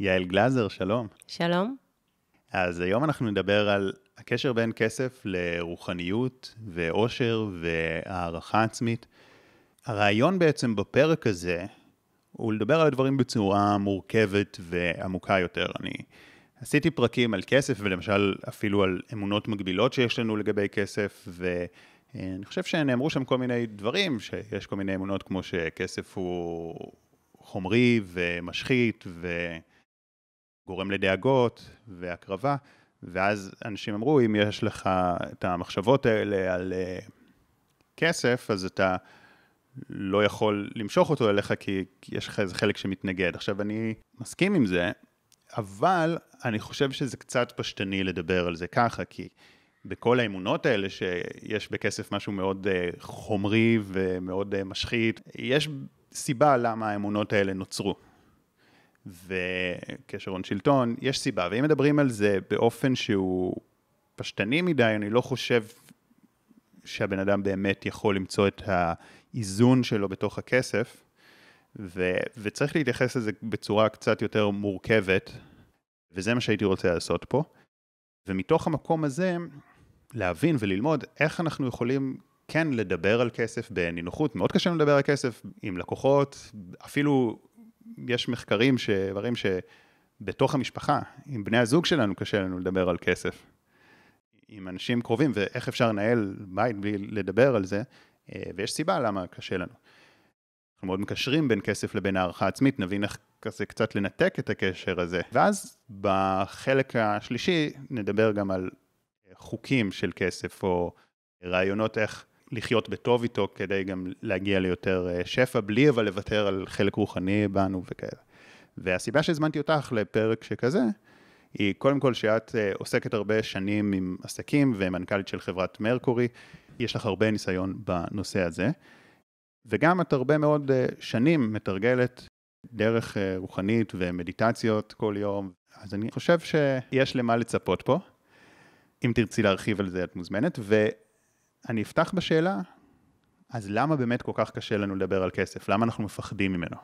יעל גלזר, שלום. שלום. אז היום אנחנו נדבר על הקשר בין כסף לרוחניות ואושר והערכה עצמית. הרעיון בעצם בפרק הזה הוא לדבר על הדברים בצורה מורכבת ועמוקה יותר. אני עשיתי פרקים על כסף ולמשל אפילו על אמונות מגבילות שיש לנו לגבי כסף, ואני חושב שנאמרו שם כל מיני דברים, שיש כל מיני אמונות כמו שכסף הוא חומרי ומשחית וגורם לדאגות והקרבה, ואז אנשים אמרו, אם יש לך את המחשבות האלה על אה, כסף, אז אתה לא יכול למשוך אותו אליך כי יש לך איזה חלק שמתנגד. עכשיו, אני מסכים עם זה, אבל אני חושב שזה קצת פשטני לדבר על זה ככה, כי בכל האמונות האלה שיש בכסף משהו מאוד uh, חומרי ומאוד uh, משחית, יש סיבה למה האמונות האלה נוצרו. וקשר הון שלטון, יש סיבה, ואם מדברים על זה באופן שהוא פשטני מדי, אני לא חושב שהבן אדם באמת יכול למצוא את האיזון שלו בתוך הכסף, ו, וצריך להתייחס לזה בצורה קצת יותר מורכבת, וזה מה שהייתי רוצה לעשות פה. ומתוך המקום הזה, להבין וללמוד איך אנחנו יכולים כן לדבר על כסף בנינוחות. מאוד קשה לדבר על כסף עם לקוחות, אפילו יש מחקרים שמראים שבתוך המשפחה, עם בני הזוג שלנו קשה לנו לדבר על כסף. עם אנשים קרובים, ואיך אפשר לנהל בית בלי לדבר על זה, אה, ויש סיבה למה קשה לנו. אנחנו מאוד מקשרים בין כסף לבין הערכה עצמית, נבין איך כזה קצת לנתק את הקשר הזה. ואז בחלק השלישי נדבר גם על חוקים של כסף, או רעיונות איך לחיות בטוב איתו, כדי גם להגיע ליותר אה, שפע, בלי אבל לוותר על חלק רוחני בנו וכאלה. והסיבה שהזמנתי אותך לפרק שכזה, היא קודם כל שאת אה, עוסקת הרבה שנים עם עסקים ומנכ"לית של חברת מרקורי, יש לך הרבה ניסיון בנושא הזה. וגם את הרבה מאוד אה, שנים מתרגלת דרך רוחנית ומדיטציות כל יום, אז אני חושב שיש למה לצפות פה. אם תרצי להרחיב על זה, את מוזמנת. ואני אפתח בשאלה, אז למה באמת כל כך קשה לנו לדבר על כסף? למה אנחנו מפחדים ממנו?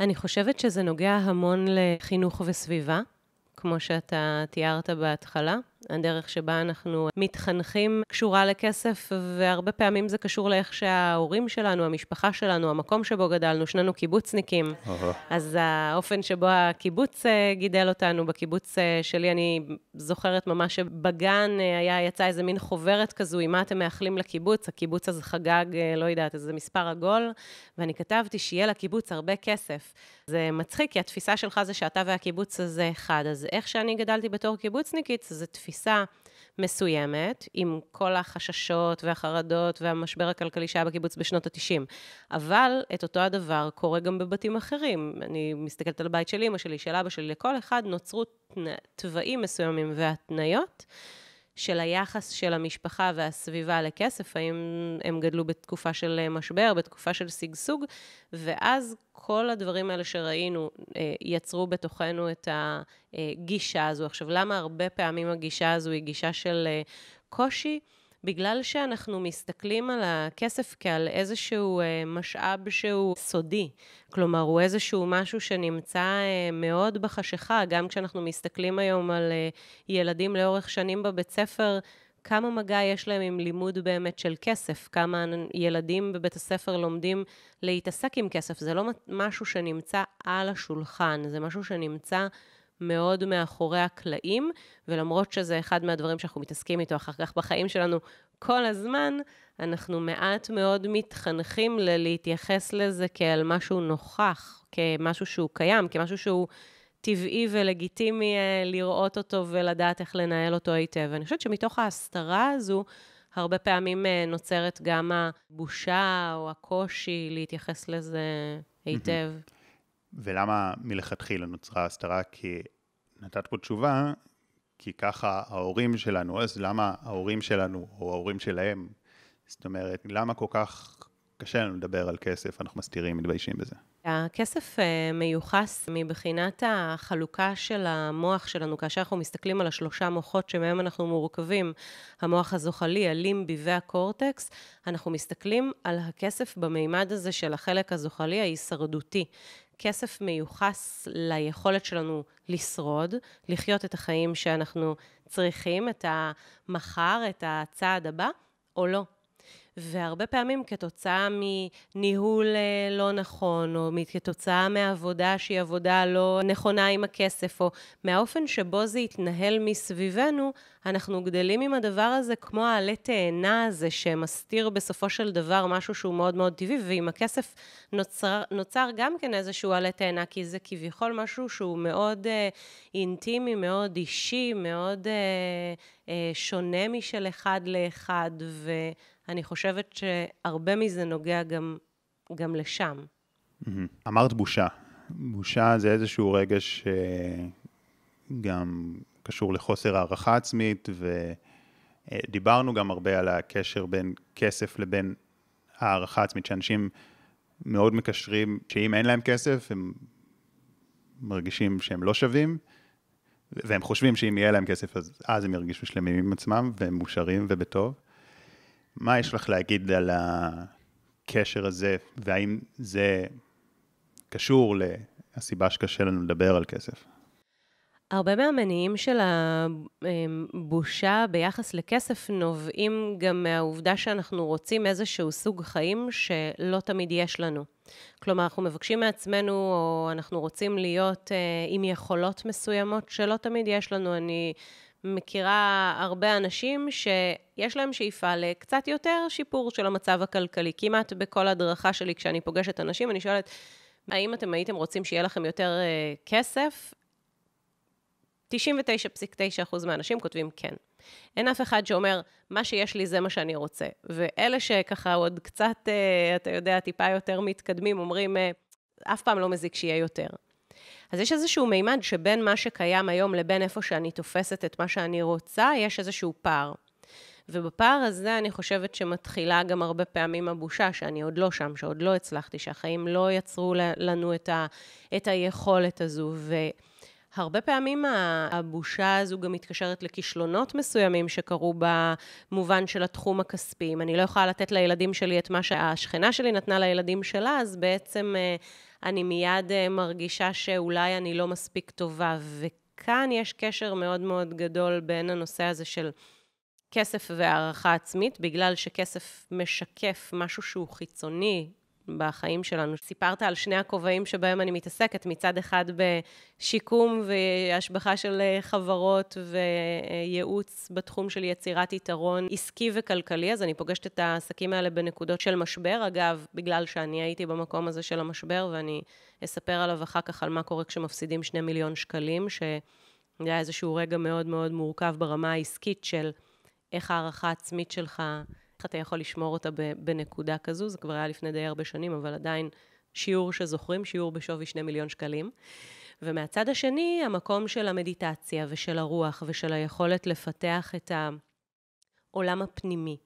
אני חושבת שזה נוגע המון לחינוך וסביבה, כמו שאתה תיארת בהתחלה. הדרך שבה אנחנו מתחנכים קשורה לכסף, והרבה פעמים זה קשור לאיך שההורים שלנו, המשפחה שלנו, המקום שבו גדלנו, שנינו קיבוצניקים. אז האופן שבו הקיבוץ אה, גידל אותנו, בקיבוץ אה, שלי, אני זוכרת ממש שבגן אה, היה, יצא איזה מין חוברת כזו, עם מה אתם מאחלים לקיבוץ, הקיבוץ אז חגג, לא יודעת, איזה מספר עגול, ואני כתבתי שיהיה לקיבוץ הרבה כסף. זה מצחיק, כי התפיסה שלך זה שאתה והקיבוץ הזה אחד. אז איך שאני גדלתי בתור קיבוצניקית, זו תפיסה מסוימת, עם כל החששות והחרדות והמשבר הכלכלי שהיה בקיבוץ בשנות ה-90. אבל את אותו הדבר קורה גם בבתים אחרים. אני מסתכלת על הבית של אמא שלי, של אבא שלי, לכל אחד נוצרו תוואים מסוימים והתניות. של היחס של המשפחה והסביבה לכסף, האם הם גדלו בתקופה של משבר, בתקופה של שגשוג, ואז כל הדברים האלה שראינו אה, יצרו בתוכנו את הגישה הזו. עכשיו, למה הרבה פעמים הגישה הזו היא גישה של אה, קושי? בגלל שאנחנו מסתכלים על הכסף כעל איזשהו אה, משאב שהוא סודי. כלומר, הוא איזשהו משהו שנמצא אה, מאוד בחשיכה, גם כשאנחנו מסתכלים היום על אה, ילדים לאורך שנים בבית ספר, כמה מגע יש להם עם לימוד באמת של כסף, כמה ילדים בבית הספר לומדים להתעסק עם כסף. זה לא משהו שנמצא על השולחן, זה משהו שנמצא מאוד מאחורי הקלעים, ולמרות שזה אחד מהדברים שאנחנו מתעסקים איתו אחר כך בחיים שלנו כל הזמן, אנחנו מעט מאוד מתחנכים ללהתייחס לזה כאל משהו נוכח, כמשהו שהוא קיים, כמשהו שהוא טבעי ולגיטימי אה, לראות אותו ולדעת איך לנהל אותו היטב. אני חושבת שמתוך ההסתרה הזו, הרבה פעמים אה, נוצרת גם הבושה או הקושי להתייחס לזה היטב. ולמה מלכתחילה נוצרה הסתרה? כי נתת פה תשובה, כי ככה ההורים שלנו, אז למה ההורים שלנו או ההורים שלהם, זאת אומרת, למה כל כך קשה לנו לדבר על כסף, אנחנו מסתירים, מתביישים בזה. הכסף אה, מיוחס מבחינת החלוקה של המוח שלנו, כאשר אנחנו מסתכלים על השלושה מוחות שמהם אנחנו מורכבים, המוח הזוחלי, הלימבי והקורטקס, אנחנו מסתכלים על הכסף במימד הזה של החלק הזוחלי ההישרדותי. כסף מיוחס ליכולת שלנו לשרוד, לחיות את החיים שאנחנו צריכים, את המחר, את הצעד הבא, או לא. והרבה פעמים כתוצאה מניהול אה, לא נכון, או כתוצאה מעבודה שהיא עבודה לא נכונה עם הכסף, או מהאופן שבו זה יתנהל מסביבנו, אנחנו גדלים עם הדבר הזה כמו העלה תאנה הזה, שמסתיר בסופו של דבר משהו שהוא מאוד מאוד טבעי, ועם הכסף נוצר, נוצר גם כן איזשהו עלה תאנה, כי זה כביכול משהו שהוא מאוד אה, אינטימי, מאוד אישי, מאוד אה, אה, שונה משל אחד לאחד, ו... אני חושבת שהרבה מזה נוגע גם, גם לשם. אמרת בושה. בושה זה איזשהו רגש שגם קשור לחוסר הערכה עצמית, ודיברנו גם הרבה על הקשר בין כסף לבין הערכה עצמית, שאנשים מאוד מקשרים, שאם אין להם כסף, הם מרגישים שהם לא שווים, והם חושבים שאם יהיה להם כסף, אז, אז הם ירגישו שלמים עם עצמם, והם מאושרים ובטוב. מה יש לך להגיד על הקשר הזה, והאם זה קשור לסיבה שקשה לנו לדבר על כסף? הרבה מהמניעים של הבושה ביחס לכסף נובעים גם מהעובדה שאנחנו רוצים איזשהו סוג חיים שלא תמיד יש לנו. כלומר, אנחנו מבקשים מעצמנו, או אנחנו רוצים להיות אה, עם יכולות מסוימות שלא תמיד יש לנו. אני מכירה הרבה אנשים שיש להם שאיפה לקצת יותר שיפור של המצב הכלכלי. כמעט בכל הדרכה שלי, כשאני פוגשת אנשים, אני שואלת, האם אתם הייתם רוצים שיהיה לכם יותר uh, כסף? 99.9% מהאנשים כותבים כן. אין אף אחד שאומר, מה שיש לי זה מה שאני רוצה. ואלה שככה עוד קצת, uh, אתה יודע, טיפה יותר מתקדמים, אומרים, uh, אף פעם לא מזיק שיהיה יותר. אז יש איזשהו מימד שבין מה שקיים היום לבין איפה שאני תופסת את מה שאני רוצה, יש איזשהו פער. ובפער הזה אני חושבת שמתחילה גם הרבה פעמים הבושה, שאני עוד לא שם, שעוד לא הצלחתי, שהחיים לא יצרו לנו את, ה, את היכולת הזו. והרבה פעמים הבושה הזו גם מתקשרת לכישלונות מסוימים שקרו במובן של התחום הכספי. אם אני לא יכולה לתת לילדים שלי את מה שהשכנה שלי נתנה לילדים שלה, אז בעצם אה, אני מיד אה, מרגישה שאולי אני לא מספיק טובה. וכאן יש קשר מאוד מאוד גדול בין הנושא הזה של כסף והערכה עצמית, בגלל שכסף משקף משהו שהוא חיצוני בחיים שלנו. סיפרת על שני הכובעים שבהם אני מתעסקת, מצד אחד בשיקום והשבחה של חברות וייעוץ בתחום של יצירת יתרון עסקי וכלכלי, אז אני פוגשת את העסקים האלה בנקודות של משבר. אגב, בגלל שאני הייתי במקום הזה של המשבר, ואני אספר עליו אחר כך על מה קורה כשמפסידים שני מיליון שקלים, שזה היה איזשהו רגע מאוד מאוד מורכב ברמה העסקית של איך הערכה העצמית שלך איך אתה יכול לשמור אותה בנקודה כזו, זה כבר היה לפני די הרבה שנים, אבל עדיין שיעור שזוכרים, שיעור בשווי שני מיליון שקלים. ומהצד השני, המקום של המדיטציה ושל הרוח ושל היכולת לפתח את העולם הפנימי.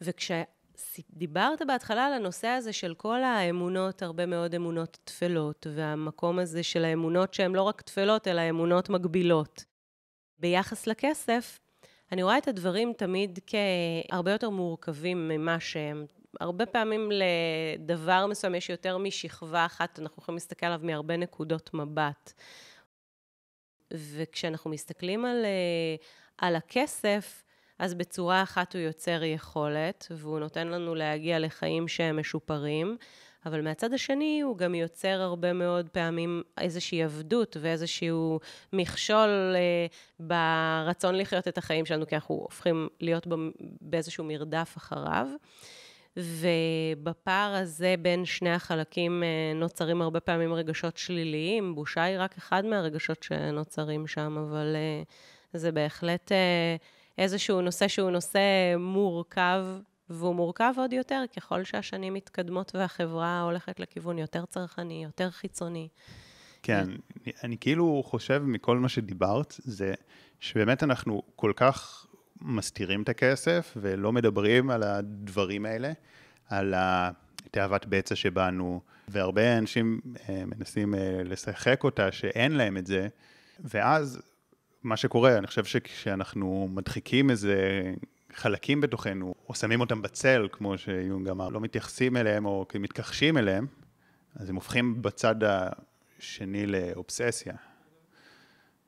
וכשדיברת בהתחלה על הנושא הזה של כל האמונות, הרבה מאוד אמונות טפלות, והמקום הזה של האמונות שהן לא רק טפלות, אלא אמונות מגבילות. ביחס לכסף, אני רואה את הדברים תמיד כהרבה יותר מורכבים ממה שהם. הרבה פעמים לדבר מסוים יש יותר משכבה אחת, אנחנו יכולים להסתכל עליו מהרבה נקודות מבט. וכשאנחנו מסתכלים על, אה, על הכסף, אז בצורה אחת הוא יוצר יכולת, והוא נותן לנו להגיע לחיים שהם משופרים, אבל מהצד השני הוא גם יוצר הרבה מאוד פעמים איזושהי עבדות ואיזשהו מכשול אה, ברצון לחיות את החיים שלנו, כי אנחנו הופכים להיות באיזשהו מרדף אחריו. ובפער הזה בין שני החלקים אה, נוצרים הרבה פעמים רגשות שליליים. בושה היא רק אחד מהרגשות שנוצרים שם, אבל אה, זה בהחלט אה, איזשהו נושא שהוא נושא מורכב והוא מורכב עוד יותר ככל שהשנים מתקדמות והחברה הולכת לכיוון יותר צרכני, יותר חיצוני. כן, אני כאילו חושב מכל מה שדיברת, זה שבאמת אנחנו כל כך מסתירים את הכסף ולא מדברים על הדברים האלה, על התאוות בצע שבנו, והרבה אנשים אה, מנסים אה, לשחק אותה שאין להם את זה, ואז מה שקורה, אני חושב שכשאנחנו מדחיקים איזה חלקים בתוכנו, או שמים אותם בצל, כמו שיונג אמר, לא מתייחסים אליהם או מתכחשים אליהם, אז הם הופכים בצד השני לאובססיה.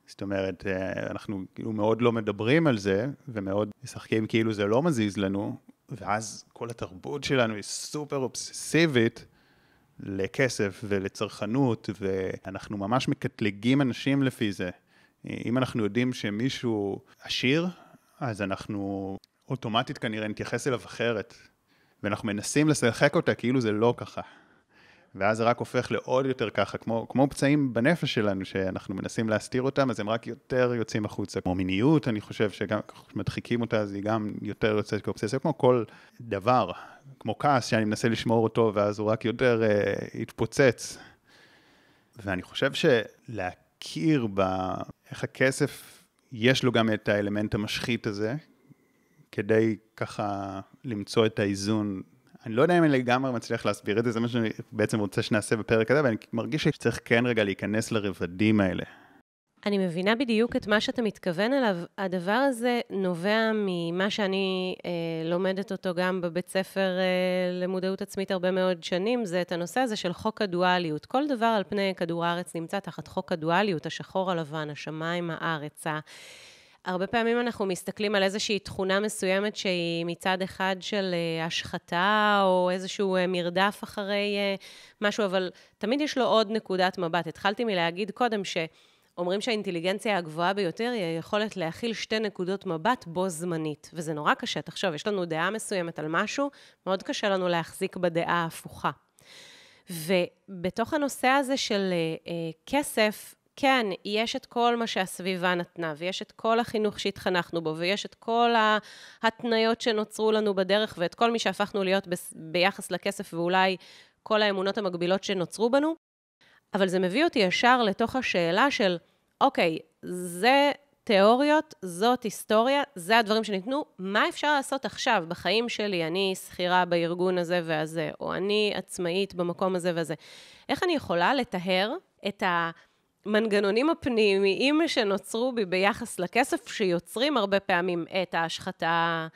זאת אומרת, אה, אנחנו כאילו מאוד לא מדברים על זה, ומאוד משחקים כאילו זה לא מזיז לנו, ואז כל התרבות שלנו היא סופר אובססיבית לכסף ולצרכנות, ואנחנו ממש מקטלגים אנשים לפי זה. אם אנחנו יודעים שמישהו עשיר, אז אנחנו אוטומטית כנראה נתייחס אליו אחרת, ואנחנו מנסים לשחק אותה כאילו זה לא ככה. ואז זה רק הופך לעוד יותר ככה, כמו, כמו פצעים בנפש שלנו, שאנחנו מנסים להסתיר אותם, אז הם רק יותר יוצאים החוצה. כמו מיניות, אני חושב שגם כשמדחיקים אותה, אז היא גם יותר יוצאת כאובססיה, כמו כל דבר, כמו כעס, שאני מנסה לשמור אותו, ואז הוא רק יותר אה, יתפוצץ. ואני חושב שלהכיר באיך הכסף, יש לו גם את האלמנט המשחית הזה, כדי ככה למצוא את האיזון אני לא יודע אם אני לגמרי מצליח להסביר את זה, זה מה שאני בעצם רוצה שנעשה בפרק הזה, ואני מרגיש שצריך כן רגע להיכנס לרבדים האלה. אני מבינה בדיוק את מה שאתה מתכוון אליו. הדבר הזה נובע ממה שאני אה, לומדת אותו גם בבית ספר אה, למודעות עצמית הרבה מאוד שנים, זה את הנושא הזה של חוק הדואליות. כל דבר על פני כדור הארץ נמצא תחת חוק הדואליות, השחור הלבן, השמיים, הארץ, הרבה פעמים אנחנו מסתכלים על איזושהי תכונה מסוימת שהיא מצד אחד של אה, השחתה, או איזשהו אה, מרדף אחרי אה, משהו, אבל תמיד יש לו עוד נקודת מבט. התחלתי מלהגיד קודם שאומרים שהאינטליגנציה הגבוהה ביותר היא היכולת להכיל שתי נקודות מבט בו זמנית. וזה נורא קשה. תחשוב, יש לנו דעה מסוימת על משהו, מאוד קשה לנו להחזיק בדעה ההפוכה. ובתוך הנושא הזה של כסף, כן, יש את כל מה שהסביבה נתנה, ויש את כל החינוך שהתחנכנו בו, ויש את כל ההתניות שנוצרו לנו בדרך, ואת כל מי שהפכנו להיות ב- ביחס לכסף, ואולי כל האמונות המקבילות שנוצרו בנו, אבל זה מביא אותי ישר לתוך השאלה של, אוקיי, זה תיאוריות, זאת היסטוריה, זה הדברים שניתנו, מה אפשר לעשות עכשיו בחיים שלי? אני שכירה בארגון הזה והזה, או אני עצמאית במקום הזה והזה. איך אני יכולה לטהר את ה... המנגנונים הפנימיים שנוצרו בי ביחס לכסף, שיוצרים הרבה פעמים את ההשחתה,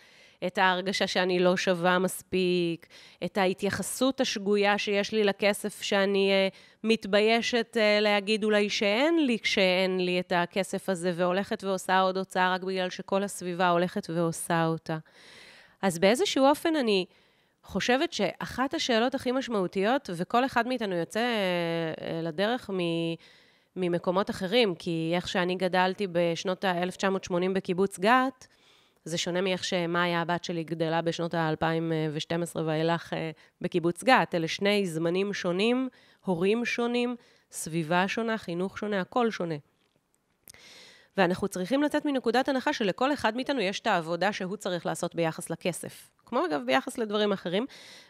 את ההרגשה שאני לא שווה מספיק, את ההתייחסות השגויה שיש לי לכסף, שאני uh, מתביישת uh, להגיד אולי שאין לי כשאין לי את הכסף הזה, והולכת ועושה עוד הוצאה רק בגלל שכל הסביבה הולכת ועושה אותה. אז באיזשהו אופן אני חושבת שאחת השאלות הכי משמעותיות, וכל אחד מאיתנו יוצא uh, לדרך. ממקומות אחרים, כי איך שאני גדלתי בשנות ה-1980 בקיבוץ גת, זה שונה מאיך שמאיה הבת שלי גדלה בשנות ה-2012 ואילך אה, בקיבוץ גת. אלה שני זמנים שונים, הורים שונים, סביבה שונה, חינוך שונה, הכל שונה. ואנחנו צריכים לצאת מנקודת הנחה שלכל אחד מאיתנו יש את העבודה שהוא צריך לעשות ביחס לכסף. כמו אגב ביחס לדברים אחרים,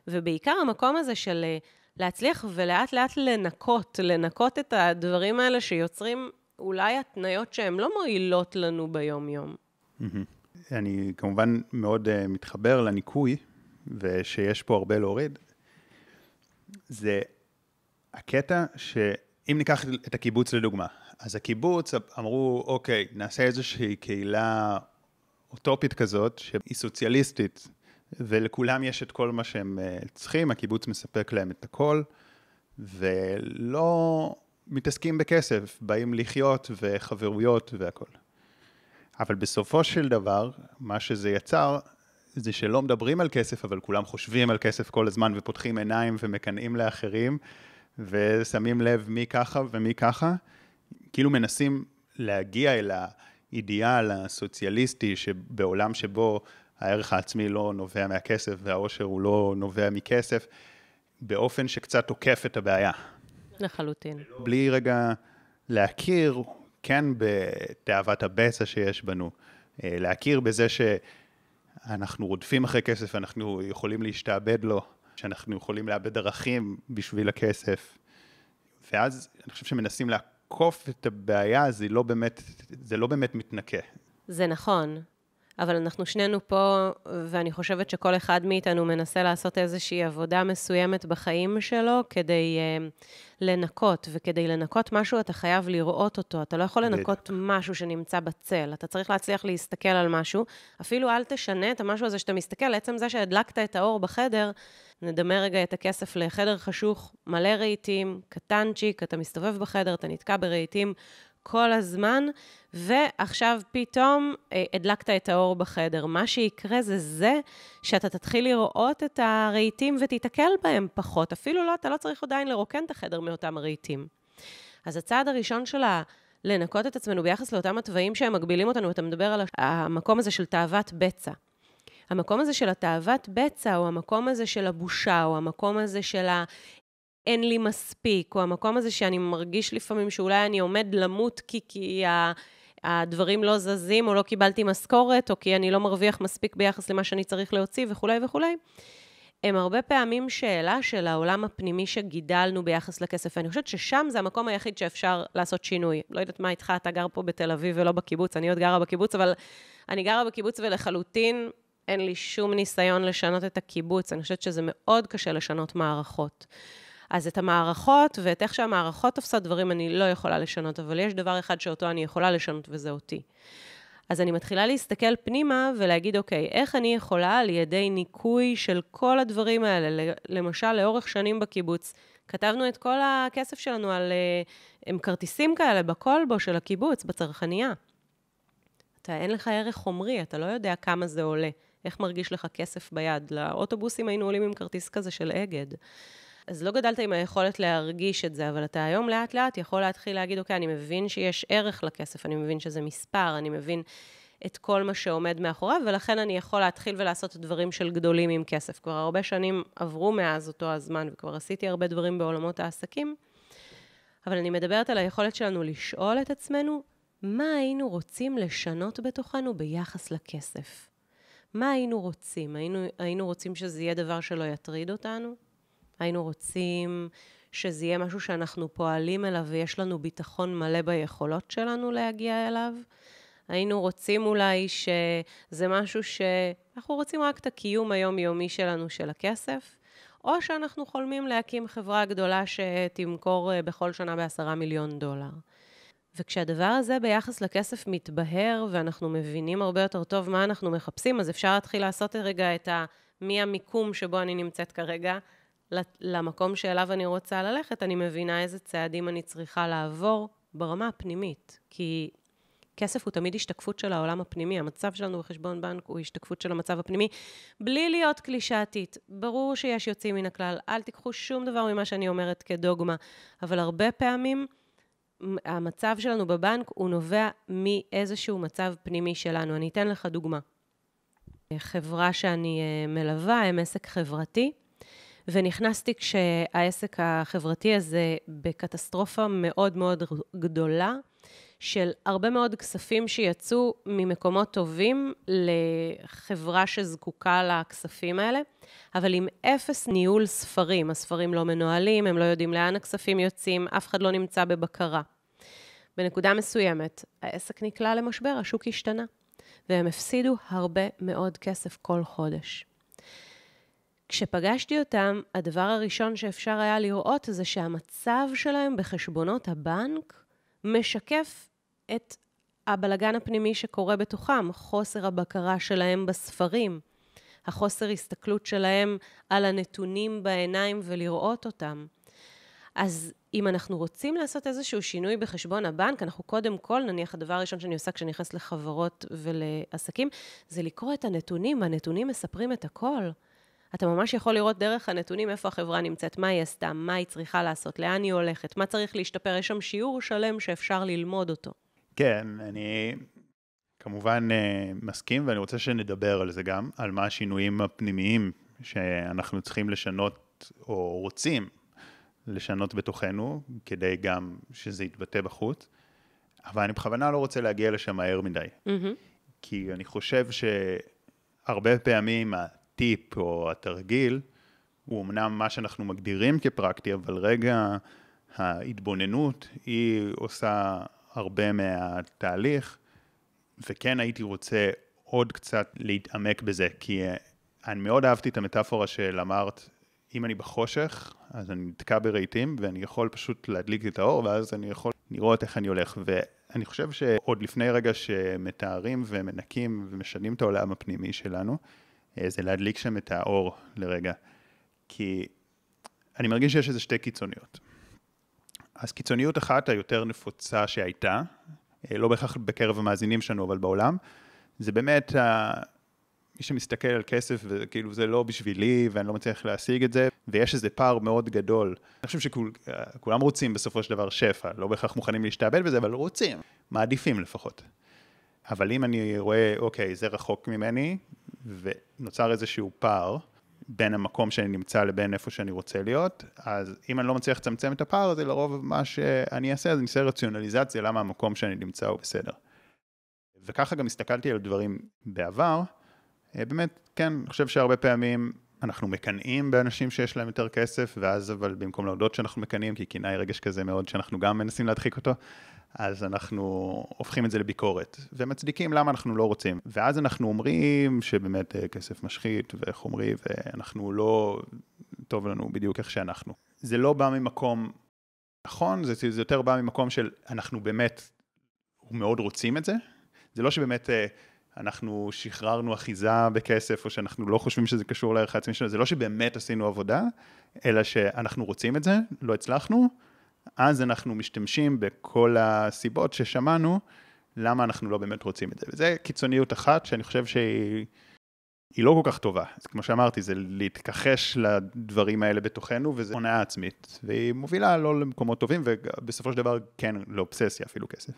ובעיקר המקום הזה של אה, להצליח ולאט לאט לנקות, לנקות את הדברים האלה שיוצרים אולי התניות שהן לא מועילות לנו ביום-יום. אני כמובן מאוד uh, מתחבר לניקוי, ושיש פה הרבה להוריד. זה הקטע שאם ניקח את הקיבוץ לדוגמה, אז הקיבוץ אמרו, אוקיי, נעשה איזושהי קהילה אוטופית כזאת, שהיא סוציאליסטית, ולכולם יש את כל מה שהם אה, צריכים, הקיבוץ מספק להם את הכל, ולא מתעסקים בכסף, באים לחיות וחברויות והכל. אבל בסופו של דבר, מה שזה יצר, זה שלא מדברים על כסף, אבל כולם חושבים על כסף כל הזמן ופותחים עיניים ומקנאים לאחרים, ושמים לב מי ככה ומי ככה, כאילו מנסים להגיע אל האידיאל הסוציאליסטי שבעולם שבו הערך העצמי לא נובע מהכסף והעושר הוא לא נובע מכסף, באופן שקצת עוקף את הבעיה. לחלוטין. בלי רגע להכיר, כן, בתאוות הבצע שיש בנו, אה, להכיר בזה שאנחנו רודפים אחרי כסף, אנחנו יכולים להשתעבד לו, שאנחנו יכולים לאבד ערכים בשביל הכסף. ואז אני חושב שמנסים לעקוף את הבעיה, זה לא באמת, זה לא באמת מתנקה. זה נכון. אבל אנחנו שנינו פה, ואני חושבת שכל אחד מאיתנו מנסה לעשות איזושהי עבודה מסוימת בחיים שלו כדי uh, לנקות, וכדי לנקות משהו אתה חייב לראות אותו, אתה לא יכול לנקות משהו שנמצא בצל, אתה צריך להצליח להסתכל על משהו, אפילו אל תשנה את המשהו הזה שאתה מסתכל, עצם זה שהדלקת את האור בחדר, נדמה רגע את הכסף לחדר חשוך, מלא רהיטים, קטנצ'יק, אתה מסתובב בחדר, אתה נתקע ברהיטים כל הזמן, ועכשיו פתאום אה, הדלקת את האור בחדר. מה שיקרה זה זה שאתה תתחיל לראות את הרהיטים ותיתקל בהם פחות. אפילו לא, אתה לא צריך עדיין לרוקן את החדר מאותם הרהיטים. אז הצעד הראשון שלה... לנקות את עצמנו ביחס לאותם התוואים שהם מגבילים אותנו, אתה מדבר על המקום הזה של תאוות בצע. המקום הזה של התאוות בצע, או המקום הזה של הבושה, או המקום הזה של ה... אין לי מספיק, או המקום הזה שאני מרגיש לפעמים שאולי אני עומד למות כי, כי. הדברים לא זזים, או לא קיבלתי משכורת, או כי אני לא מרוויח מספיק ביחס למה שאני צריך להוציא וכולי וכולי. הם הרבה פעמים שאלה של העולם הפנימי שגידלנו ביחס לכסף. ואני חושבת ששם זה המקום היחיד שאפשר לעשות שינוי. לא יודעת מה איתך, אתה גר פה בתל אביב ולא בקיבוץ, אני עוד גרה בקיבוץ, אבל אני גרה בקיבוץ ולחלוטין אין לי שום ניסיון לשנות את הקיבוץ. אני חושבת שזה מאוד קשה לשנות מערכות. אז את המערכות ואת איך שהמערכות תופסות דברים אני לא יכולה לשנות, אבל יש דבר אחד שאותו אני יכולה לשנות, וזה אותי. אז אני מתחילה להסתכל פנימה ולהגיד, אוקיי, איך אני יכולה על ידי ניקוי של כל הדברים האלה, למשל, לאורך שנים בקיבוץ, כתבנו את כל הכסף שלנו על, אה, הם כרטיסים כאלה בקולבו של הקיבוץ, בצרכנייה. אתה, אין לך ערך חומרי, אתה לא יודע כמה זה עולה. איך מרגיש לך כסף ביד? לאוטובוסים היינו עולים עם כרטיס כזה של אגד. אז לא גדלת עם היכולת להרגיש את זה, אבל אתה היום לאט לאט יכול להתחיל להגיד, אוקיי, אני מבין שיש ערך לכסף, אני מבין שזה מספר, אני מבין את כל מה שעומד מאחוריו, ולכן אני יכול להתחיל ולעשות דברים של גדולים עם כסף. כבר הרבה שנים עברו מאז אותו הזמן, וכבר עשיתי הרבה דברים בעולמות העסקים, אבל אני מדברת על היכולת שלנו לשאול את עצמנו, מה היינו רוצים לשנות בתוכנו ביחס לכסף? מה היינו רוצים? היינו, היינו רוצים שזה יהיה דבר שלא יטריד אותנו? היינו רוצים שזה יהיה משהו שאנחנו פועלים אליו ויש לנו ביטחון מלא ביכולות שלנו להגיע אליו. היינו רוצים אולי שזה משהו שאנחנו רוצים רק את הקיום היומיומי שלנו של הכסף, או שאנחנו חולמים להקים חברה גדולה שתמכור אה, בכל שנה בעשרה מיליון דולר. וכשהדבר הזה ביחס לכסף מתבהר ואנחנו מבינים הרבה יותר טוב מה אנחנו מחפשים, אז אפשר להתחיל לעשות רגע את ה... מי המיקום שבו אני נמצאת כרגע, למקום שאליו אני רוצה ללכת, אני מבינה איזה צעדים אני צריכה לעבור ברמה הפנימית. כי כסף הוא תמיד השתקפות של העולם הפנימי. המצב שלנו בחשבון בנק הוא השתקפות של המצב הפנימי, בלי להיות קלישאתית. ברור שיש יוצאים מן הכלל, אל תיקחו שום דבר ממה שאני אומרת כדוגמה, אבל הרבה פעמים המצב שלנו בבנק הוא נובע מאיזשהו מצב פנימי שלנו. אני אתן לך דוגמה. חברה שאני אה, מלווה, הם עסק חברתי. ונכנסתי כשהעסק החברתי הזה בקטסטרופה מאוד מאוד גדולה, של הרבה מאוד כספים שיצאו ממקומות טובים לחברה שזקוקה לכספים האלה, אבל עם אפס ניהול ספרים. הספרים לא מנוהלים, הם לא יודעים לאן הכספים יוצאים, אף אחד לא נמצא בבקרה. בנקודה מסוימת, העסק נקלע למשבר, השוק השתנה, והם הפסידו הרבה מאוד כסף כל חודש. כשפגשתי אותם, הדבר הראשון שאפשר היה לראות זה שהמצב שלהם בחשבונות הבנק משקף את הבלגן הפנימי שקורה בתוכם, חוסר הבקרה שלהם בספרים, החוסר הסתכלות שלהם על הנתונים בעיניים ולראות אותם. אז אם אנחנו רוצים לעשות איזשהו שינוי בחשבון הבנק, אנחנו קודם כל, נניח הדבר הראשון שאני עושה כשאני נכנסת לחברות ולעסקים, זה לקרוא את הנתונים, הנתונים מספרים את הכל. אתה ממש יכול לראות דרך הנתונים איפה החברה נמצאת, מה היא עשתה, מה היא צריכה לעשות, לאן היא הולכת, מה צריך להשתפר, יש שם שיעור שלם שאפשר ללמוד אותו. כן, אני כמובן אה, מסכים, ואני רוצה שנדבר על זה גם, על מה השינויים הפנימיים שאנחנו צריכים לשנות, או רוצים לשנות בתוכנו, כדי גם שזה יתבטא בחוץ, אבל אני בכוונה לא רוצה להגיע לשם מהר מדי. Mm-hmm. כי אני חושב שהרבה פעמים הטיפ או התרגיל הוא אמנם מה שאנחנו מגדירים כפרקטי, אבל רגע ההתבוננות היא עושה הרבה מהתהליך, וכן הייתי רוצה עוד קצת להתעמק בזה, כי אני מאוד אהבתי את המטאפורה של אמרת, אם אני בחושך, אז אני נתקע ברהיטים, ואני יכול פשוט להדליק את האור, ואז אני יכול לראות איך אני הולך. ואני חושב שעוד לפני רגע שמתארים ומנקים ומשנים את העולם הפנימי שלנו, זה להדליק שם את האור לרגע. כי אני מרגיש שיש איזה שתי קיצוניות. אז קיצוניות אחת היותר נפוצה שהייתה, אה, לא בהכרח בקרב המאזינים שלנו, אבל בעולם, זה באמת מי שמסתכל על כסף וכאילו זה לא בשבילי ואני לא מצליח להשיג את זה, ויש איזה פער מאוד גדול. אני חושב שכולם רוצים בסופו של דבר שפע, לא בהכרח מוכנים להשתעבד בזה, אבל רוצים, מעדיפים לפחות. אבל אם אני רואה, אוקיי, זה רחוק ממני, ונוצר איזשהו פער בין המקום שאני נמצא לבין איפה שאני רוצה להיות, אז אם אני לא מצליח לצמצם את הפער הזה, לרוב מה שאני אעשה, אז אני אעשה רציונליזציה למה המקום שאני נמצא הוא בסדר. וככה גם הסתכלתי על דברים בעבר, אה, באמת, כן, אני חושב שהרבה פעמים אנחנו מקנאים באנשים שיש להם יותר כסף, ואז אבל במקום להודות שאנחנו מקנאים, כי קנאה היא רגש כזה מאוד שאנחנו גם מנסים להדחיק אותו, אז אנחנו הופכים את זה לביקורת, ומצדיקים למה אנחנו לא רוצים. ואז אנחנו אומרים שבאמת אה, כסף משחית וחומרי, ואנחנו לא, טוב לנו בדיוק איך שאנחנו. זה לא בא ממקום נכון, זה, זה יותר בא ממקום של אנחנו באמת מאוד רוצים את זה. זה לא שבאמת אה, אנחנו שחררנו אחיזה בכסף, או שאנחנו לא חושבים שזה קשור לערך העצמי שלנו, זה לא שבאמת עשינו עבודה, אלא שאנחנו רוצים את זה, לא הצלחנו, אז אנחנו משתמשים בכל הסיבות ששמענו, למה אנחנו לא באמת רוצים את זה. וזו קיצוניות אחת שאני חושב שהיא היא לא כל כך טובה. אז כמו שאמרתי, זה להתכחש לדברים האלה בתוכנו, וזה הונאה עצמית, והיא מובילה לא למקומות טובים, ובסופו של דבר כן לאובססיה אפילו כסף.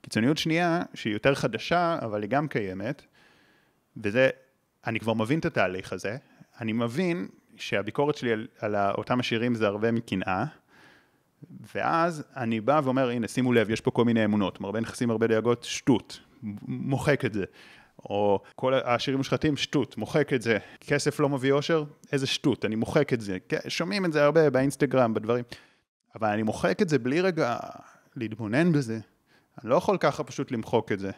קיצוניות שנייה, שהיא יותר חדשה, אבל היא גם קיימת, וזה, אני כבר מבין את התהליך הזה, אני מבין שהביקורת שלי על, על אותם השירים זה הרבה מקנאה, ואז אני בא ואומר, הנה, שימו לב, יש פה כל מיני אמונות, מרבה נכסים, הרבה דאגות, שטות, מוחק את זה. או כל השירים מושחתים, שטות, מוחק את זה. כסף לא מביא אושר, איזה שטות, אני מוחק את זה. כן, שומעים את זה הרבה באינסטגרם, בדברים. אבל אני מוחק את זה בלי רגע להתבונן בזה, אני לא יכול ככה פשוט למחוק את זה.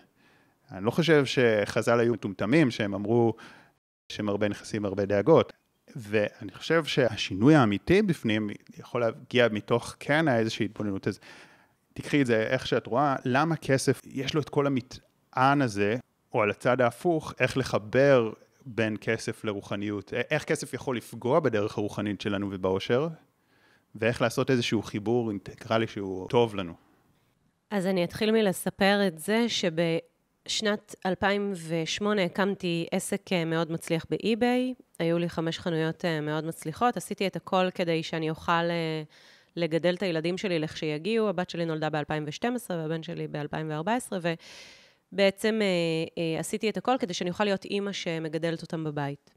אני לא חושב שחז"ל היו מטומטמים, שהם אמרו שהם הרבה נכסים, הרבה דאגות. ואני חושב שהשינוי האמיתי בפנים יכול להגיע מתוך כן איזושהי התבוננות. אז תקחי את זה איך שאת רואה, למה כסף, יש לו את כל המטען הזה, או על הצד ההפוך, איך לחבר בין כסף לרוחניות, איך כסף יכול לפגוע בדרך הרוחנית שלנו ובאושר, ואיך לעשות איזשהו חיבור אינטגרלי שהוא טוב לנו. אז אני אתחיל מלספר את זה שבשנת 2008 הקמתי עסק אה, מאוד מצליח ב eBay, היו לי חמש חנויות אה, מאוד מצליחות, עשיתי את הכל כדי שאני אוכל אה, לגדל את הילדים שלי לכשיגיעו, הבת שלי נולדה ב-2012 והבן שלי ב-2014, ובעצם עשיתי את הכל כדי שאני אוכל להיות אימא שמגדלת אותם בבית.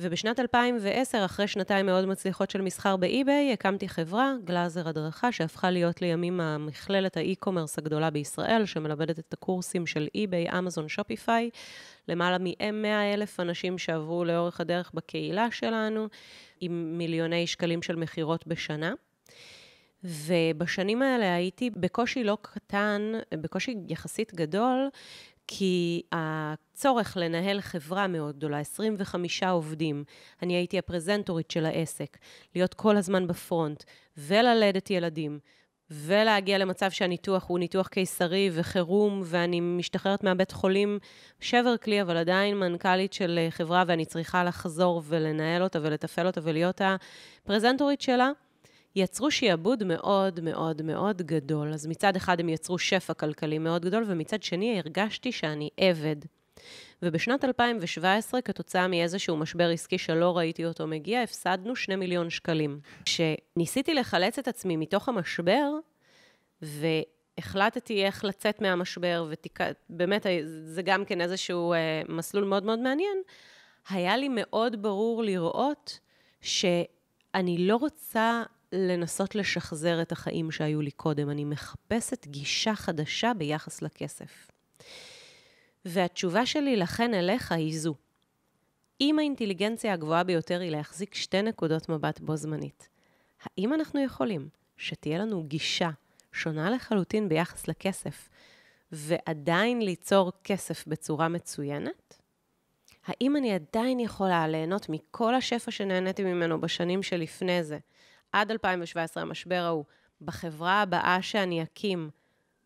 ובשנת 2010, אחרי שנתיים מאוד מצליחות של מסחר ב eBay, הקמתי חברה, גלאזר הדרכה, שהפכה להיות לימים המכללת ה e-commerce הגדולה בישראל, שמלמדת את הקורסים של eBay, אמזון, Shopify, למעלה מ-100 אלף אנשים שעברו לאורך הדרך בקהילה שלנו, עם מיליוני שקלים של מכירות בשנה. ובשנים האלה הייתי בקושי לא קטן, בקושי יחסית גדול, כי הצורך לנהל חברה מאוד גדולה, 25 עובדים, אני הייתי הפרזנטורית של העסק, להיות כל הזמן בפרונט, וללדת ילדים, ולהגיע למצב שהניתוח הוא ניתוח קיסרי וחירום, ואני משתחררת מהבית חולים שבר כלי, אבל עדיין מנכ"לית של חברה, ואני צריכה לחזור ולנהל אותה ולתפעל אותה ולהיות הפרזנטורית שלה. יצרו שיעבוד מאוד מאוד מאוד גדול. אז מצד אחד הם יצרו שפע כלכלי מאוד גדול, ומצד שני הרגשתי שאני עבד. ובשנת 2017, כתוצאה מאיזשהו משבר עסקי שלא ראיתי אותו מגיע, הפסדנו 2 מיליון שקלים. כשניסיתי לחלץ את עצמי מתוך המשבר, והחלטתי איך לצאת מהמשבר, ובאמת זה גם כן איזשהו אה, מסלול מאוד מאוד מעניין, היה לי מאוד ברור לראות שאני לא רוצה לנסות לשחזר את החיים שהיו לי קודם. אני מחפשת גישה חדשה ביחס לכסף. והתשובה שלי לכן אליך היא זו. אם האינטליגנציה הגבוהה ביותר היא להחזיק שתי נקודות מבט בו זמנית, האם אנחנו יכולים שתהיה לנו גישה שונה לחלוטין ביחס לכסף, ועדיין ליצור כסף בצורה מצוינת? האם אני עדיין יכולה ליהנות מכל השפע שנהניתי ממנו בשנים שלפני זה, עד 2017, המשבר ההוא, בחברה הבאה שאני אקים,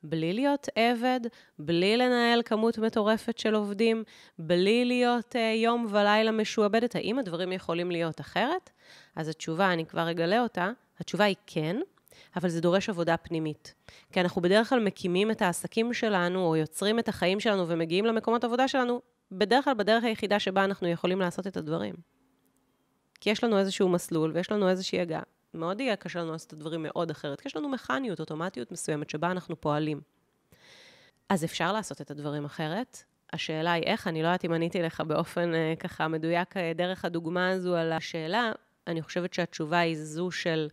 בלי להיות עבד, בלי לנהל כמות מטורפת של עובדים, בלי להיות uh, יום ולילה משועבדת, האם הדברים יכולים להיות אחרת? אז התשובה, אני כבר אגלה אותה, התשובה היא כן, אבל זה דורש עבודה פנימית. כי אנחנו בדרך כלל מקימים את העסקים שלנו, או יוצרים את החיים שלנו ומגיעים למקומות עבודה שלנו, בדרך כלל בדרך היחידה שבה אנחנו יכולים לעשות את הדברים. כי יש לנו איזשהו מסלול ויש לנו איזושהי הגעה. מאוד יהיה קשה לנו לעשות את הדברים מאוד אחרת, כי יש לנו מכניות, אוטומטיות מסוימת שבה אנחנו פועלים. אז אפשר לעשות את הדברים אחרת. השאלה היא איך, אני לא יודעת אם עניתי לך באופן אה, ככה מדויק אה, דרך הדוגמה הזו על השאלה, אני חושבת שהתשובה היא זו של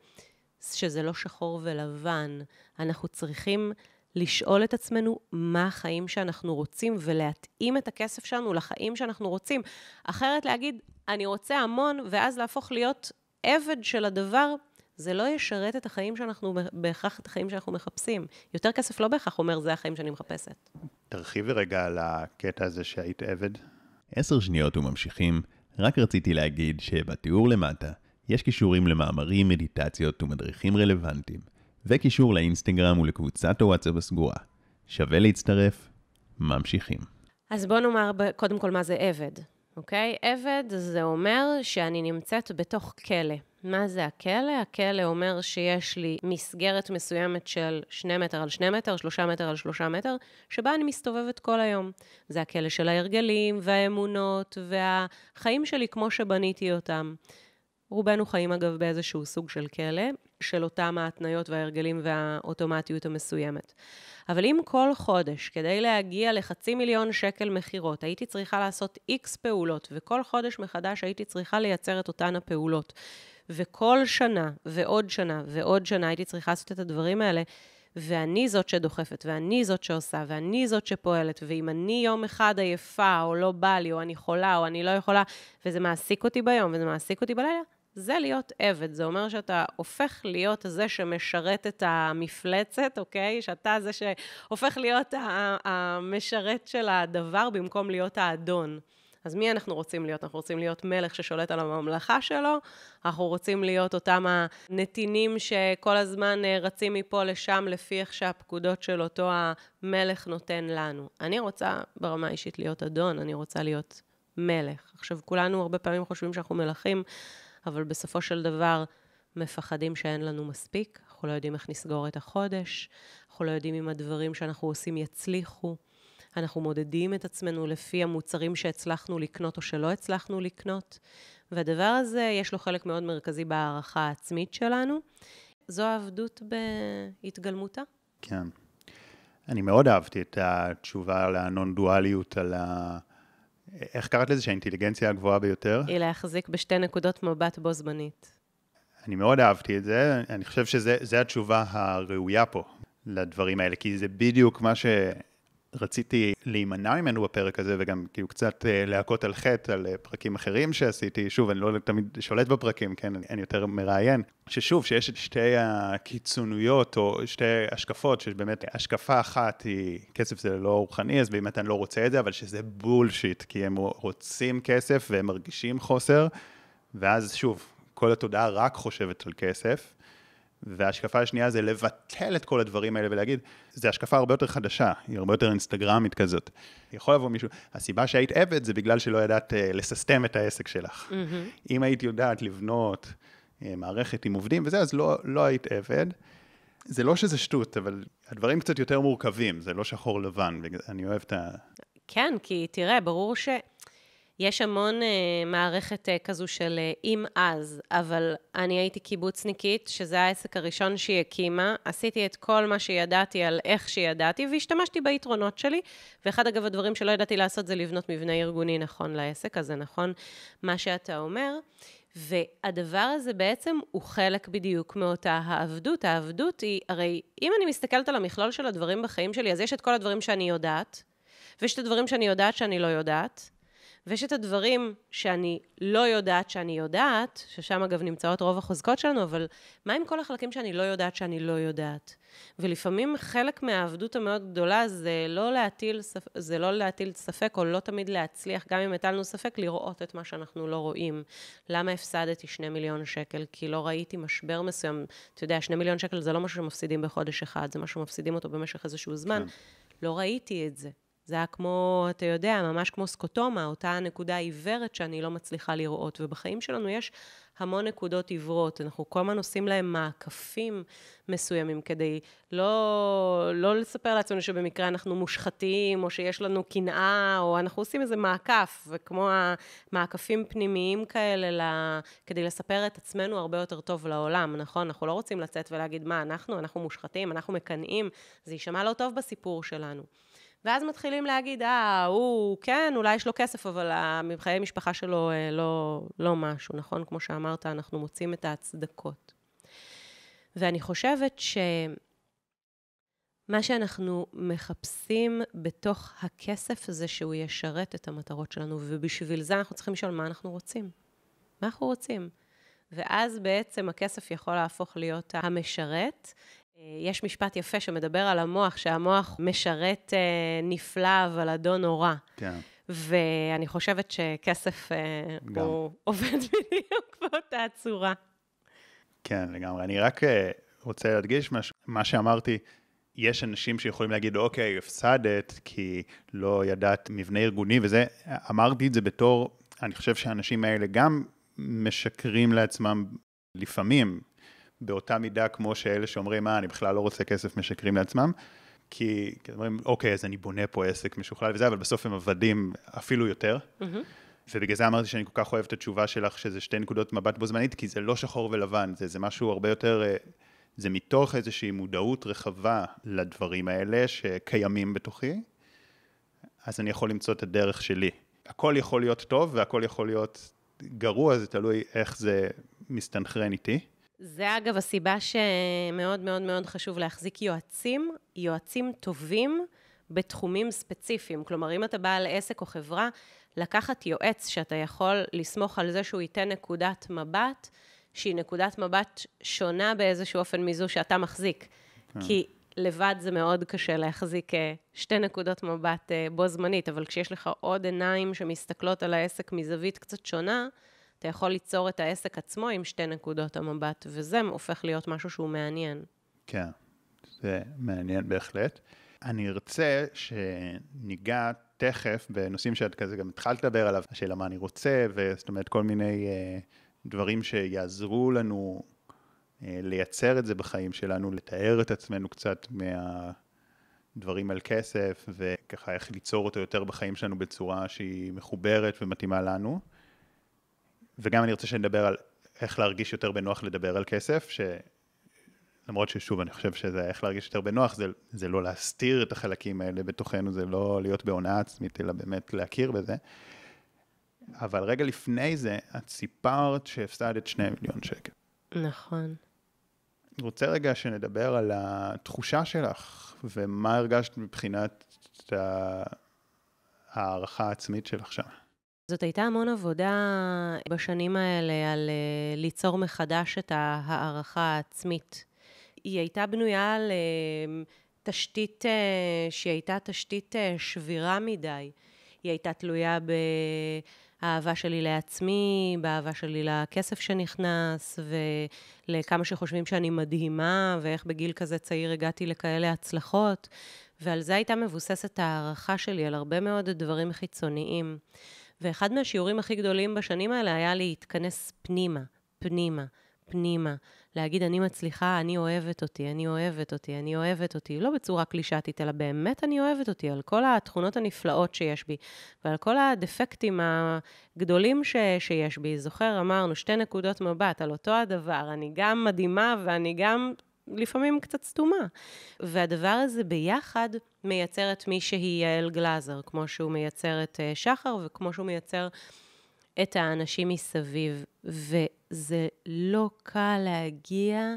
שזה לא שחור ולבן. אנחנו צריכים לשאול את עצמנו מה החיים שאנחנו רוצים ולהתאים את הכסף שלנו לחיים שאנחנו רוצים. אחרת להגיד, אני רוצה המון, ואז להפוך להיות עבד של הדבר, זה לא ישרת את החיים שאנחנו, בהכרח את החיים שאנחנו מחפשים. יותר כסף לא בהכרח אומר, זה החיים שאני מחפשת. תרחיבי רגע על הקטע הזה שהיית עבד. עשר שניות וממשיכים. רק רציתי להגיד שבתיאור למטה יש קישורים למאמרים, מדיטציות ומדריכים רלוונטיים, וקישור לאינסטגרם ולקבוצת הוואטסאפ הסגורה. שווה להצטרף? ממשיכים. אז בוא נאמר קודם כל מה זה עבד, אוקיי? עבד זה אומר שאני נמצאת בתוך כלא. מה זה הכלא? הכלא אומר שיש לי מסגרת מסוימת של שני מטר על שני מטר, שלושה מטר על שלושה מטר, שבה אני מסתובבת כל היום. זה הכלא של ההרגלים והאמונות והחיים שלי כמו שבניתי אותם. רובנו חיים אגב באיזשהו סוג של כלא, של אותם ההתניות וההרגלים והאוטומטיות המסוימת. אבל אם כל חודש, כדי להגיע לחצי מיליון שקל מכירות, הייתי צריכה לעשות איקס פעולות, וכל חודש מחדש הייתי צריכה לייצר את אותן הפעולות, וכל שנה ועוד שנה ועוד שנה הייתי צריכה לעשות את הדברים האלה, ואני זאת שדוחפת, ואני זאת שעושה, ואני זאת שפועלת, ואם אני יום אחד עייפה, או לא בא לי, או אני חולה, או אני לא יכולה, וזה מעסיק אותי ביום, וזה מעסיק אותי בלילה, זה להיות עבד. זה אומר שאתה הופך להיות זה שמשרת את המפלצת, אוקיי? שאתה זה שהופך להיות המשרת של הדבר במקום להיות האדון. אז מי אנחנו רוצים להיות? אנחנו רוצים להיות מלך ששולט על הממלכה שלו, אנחנו רוצים להיות אותם הנתינים שכל הזמן אה, רצים מפה לשם לפי איך שהפקודות של אותו המלך נותן לנו. אני רוצה ברמה האישית להיות אדון, אני רוצה להיות מלך. עכשיו, כולנו הרבה פעמים חושבים שאנחנו מלכים, אבל בסופו של דבר מפחדים שאין לנו מספיק, אנחנו לא יודעים איך נסגור את החודש, אנחנו לא יודעים אם הדברים שאנחנו עושים יצליחו. אנחנו מודדים את עצמנו לפי המוצרים שהצלחנו לקנות או שלא הצלחנו לקנות, והדבר הזה, יש לו חלק מאוד מרכזי בהערכה העצמית שלנו. זו העבדות בהתגלמותה. כן. אני מאוד אהבתי את התשובה על הנון-דואליות, על ה... איך קראת לזה? שהאינטליגנציה הגבוהה ביותר? היא להחזיק בשתי נקודות מבט בו זמנית. אני מאוד אהבתי את זה, אני חושב שזו התשובה הראויה פה לדברים האלה, כי זה בדיוק מה שרציתי להימנע ממנו בפרק הזה, וגם כאילו קצת אה, להכות על חטא על אה, פרקים אחרים שעשיתי. שוב, אני לא תמיד שולט בפרקים, כן, אני יותר מראיין. ששוב, שיש את שתי הקיצוניות, או שתי השקפות, שבאמת השקפה אחת היא, כסף זה לא רוחני, אז באמת אני לא רוצה את זה, אבל שזה בולשיט, כי הם רוצים כסף והם מרגישים חוסר, ואז שוב, כל התודעה רק חושבת על כסף. וההשקפה השנייה זה לבטל את כל הדברים האלה ולהגיד, זו השקפה הרבה יותר חדשה, היא הרבה יותר אינסטגרמית כזאת. יכול לבוא מישהו, הסיבה שהיית עבד זה בגלל שלא ידעת uh, לססטם את העסק שלך. Mm-hmm. אם היית יודעת לבנות uh, מערכת עם עובדים וזה, אז לא, לא היית עבד. זה לא שזה שטות, אבל הדברים קצת יותר מורכבים, זה לא שחור לבן, ואני אוהב את ה... כן, כי תראה, ברור ש... יש המון uh, מערכת uh, כזו של uh, אם אז, אבל אני הייתי קיבוצניקית, שזה העסק הראשון שהיא הקימה, עשיתי את כל מה שידעתי על איך שידעתי, והשתמשתי ביתרונות שלי, ואחד אגב הדברים שלא ידעתי לעשות זה לבנות מבנה ארגוני נכון לעסק, אז זה נכון מה שאתה אומר. והדבר הזה בעצם הוא חלק בדיוק מאותה העבדות. העבדות היא, הרי אם אני מסתכלת על המכלול של הדברים בחיים שלי, אז יש את כל הדברים שאני יודעת, ויש את הדברים שאני יודעת שאני לא יודעת, ויש את הדברים שאני לא יודעת שאני יודעת, ששם אגב נמצאות רוב החוזקות שלנו, אבל מה עם כל החלקים שאני לא יודעת שאני לא יודעת? ולפעמים חלק מהעבדות המאוד גדולה זה לא להטיל, זה לא להטיל ספק, או לא תמיד להצליח, גם אם הטלנו ספק, לראות את מה שאנחנו לא רואים. למה הפסדתי שני מיליון שקל? כי לא ראיתי משבר מסוים. אתה יודע, שני מיליון שקל זה לא משהו שמפסידים בחודש אחד, זה משהו שמפסידים אותו במשך איזשהו זמן. כן. לא ראיתי את זה. זה היה כמו, אתה יודע, ממש כמו סקוטומה, אותה נקודה עיוורת שאני לא מצליחה לראות. ובחיים שלנו יש המון נקודות עיוורות. אנחנו כל הזמן עושים להם מעקפים מסוימים כדי לא, לא לספר לעצמנו שבמקרה אנחנו מושחתים, או שיש לנו קנאה, או אנחנו עושים איזה מעקף, וכמו המעקפים פנימיים כאלה, לה, כדי לספר את עצמנו הרבה יותר טוב לעולם, נכון? אנחנו לא רוצים לצאת ולהגיד, מה, אנחנו, אנחנו מושחתים, אנחנו מקנאים, זה יישמע לא טוב בסיפור שלנו. ואז מתחילים להגיד, אה, הוא, כן, אולי יש לו כסף, אבל חיי משפחה שלו אה, לא, לא משהו, נכון? כמו שאמרת, אנחנו מוצאים את ההצדקות. ואני חושבת שמה שאנחנו מחפשים בתוך הכסף זה שהוא ישרת את המטרות שלנו, ובשביל זה אנחנו צריכים לשאול מה אנחנו רוצים. מה אנחנו רוצים? ואז בעצם הכסף יכול להפוך להיות המשרת, יש משפט יפה שמדבר על המוח, שהמוח משרת אה, נפלא, אבל אדון נורא. כן. ואני חושבת שכסף אה, גם. הוא עובד בדיוק באותה צורה. כן, לגמרי. אני רק רוצה להדגיש משהו. מה שאמרתי, יש אנשים שיכולים להגיד, אוקיי, הפסדת כי לא ידעת מבנה ארגוני וזה. אמרתי את זה בתור, אני חושב שהאנשים האלה גם משקרים לעצמם לפעמים, באותה מידה כמו שאלה שאומרים, מה, אני בכלל לא רוצה כסף, משקרים לעצמם. כי, כי אומרים, אוקיי, אז אני בונה פה עסק משוכלל וזה, אבל בסוף הם עבדים אפילו יותר. Mm-hmm. ובגלל זה אמרתי שאני כל כך אוהב את התשובה שלך, שזה שתי נקודות מבט בו זמנית, כי זה לא שחור ולבן, זה, זה משהו הרבה יותר, אה, זה מתוך איזושהי מודעות רחבה לדברים האלה שקיימים בתוכי, אז אני יכול למצוא את הדרך שלי. הכל יכול להיות טוב והכל יכול להיות גרוע, זה תלוי איך זה מסתנכרן איתי. זה אגב הסיבה שמאוד מאוד מאוד חשוב להחזיק יועצים, יועצים טובים בתחומים ספציפיים. כלומר, אם אתה בעל עסק או חברה, לקחת יועץ שאתה יכול לסמוך על זה שהוא ייתן נקודת מבט, שהיא נקודת מבט שונה באיזשהו אופן מזו שאתה מחזיק. כן. כי לבד זה מאוד קשה להחזיק אה, שתי נקודות מבט אה, בו זמנית, אבל כשיש לך עוד עיניים שמסתכלות על העסק מזווית קצת שונה, אתה יכול ליצור את העסק עצמו עם שתי נקודות המבט, וזה הופך להיות משהו שהוא מעניין. כן, זה מעניין בהחלט. אני ארצה שניגע תכף בנושאים שאת כזה גם התחלת לדבר עליו, השאלה מה אני רוצה, וזאת אומרת כל מיני uh, דברים שיעזרו לנו uh, לייצר את זה בחיים שלנו, לתאר את עצמנו קצת מהדברים על כסף, וככה איך ליצור אותו יותר בחיים שלנו בצורה שהיא מחוברת ומתאימה לנו. וגם אני רוצה שנדבר על איך להרגיש יותר בנוח לדבר על כסף, שלמרות ששוב, אני חושב שזה איך להרגיש יותר בנוח, זה, זה לא להסתיר את החלקים האלה בתוכנו, זה לא להיות בהונאה עצמית, אלא באמת להכיר בזה. אבל רגע לפני זה, את סיפרת שהפסדת שני מיליון שקל. נכון. אני רוצה רגע שנדבר על התחושה שלך, ומה הרגשת מבחינת ההערכה העצמית שלך שם. זאת הייתה המון עבודה בשנים האלה על אה, ליצור מחדש את ההערכה העצמית. היא הייתה בנויה על אה, תשתית אה, שהיא הייתה תשתית שבירה מדי. היא הייתה תלויה באהבה שלי לעצמי, באהבה שלי לכסף שנכנס, ולכמה שחושבים שאני מדהימה, ואיך בגיל כזה צעיר הגעתי לכאלה הצלחות. ועל זה הייתה מבוססת ההערכה שלי, על הרבה מאוד דברים חיצוניים. ואחד מהשיעורים הכי גדולים בשנים האלה היה להתכנס פנימה, פנימה, פנימה. להגיד, אני מצליחה, אני אוהבת אותי, אני אוהבת אותי, אני אוהבת אותי. לא בצורה קלישתית, אלא באמת אני אוהבת אותי, על כל התכונות הנפלאות שיש בי, ועל כל הדפקטים הגדולים ש, שיש בי. זוכר, אמרנו, שתי נקודות מבט על אותו הדבר. אני גם מדהימה ואני גם לפעמים קצת סתומה. והדבר הזה ביחד מייצר את מי שהיא יעל גלאזר, כמו שהוא מייצר את אה, שחר וכמו שהוא מייצר את האנשים מסביב. וזה לא קל להגיע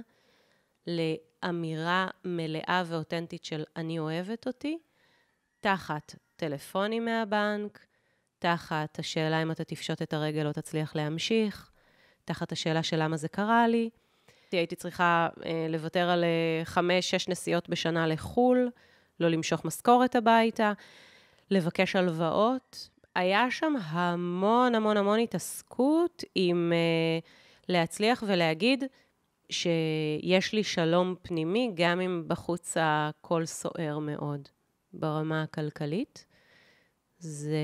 לאמירה מלאה ואותנטית של אני אוהבת אותי, תחת טלפונים מהבנק, תחת השאלה אם אתה תפשוט את הרגל או תצליח להמשיך, תחת השאלה של למה זה קרה לי. הייתי צריכה אה, לוותר על אה, חמש, שש נסיעות בשנה לחו"ל, לא למשוך משכורת הביתה, לבקש הלוואות. היה שם המון המון המון התעסקות עם אה, להצליח ולהגיד שיש לי שלום פנימי, גם אם בחוץ הכל סוער מאוד ברמה הכלכלית. זה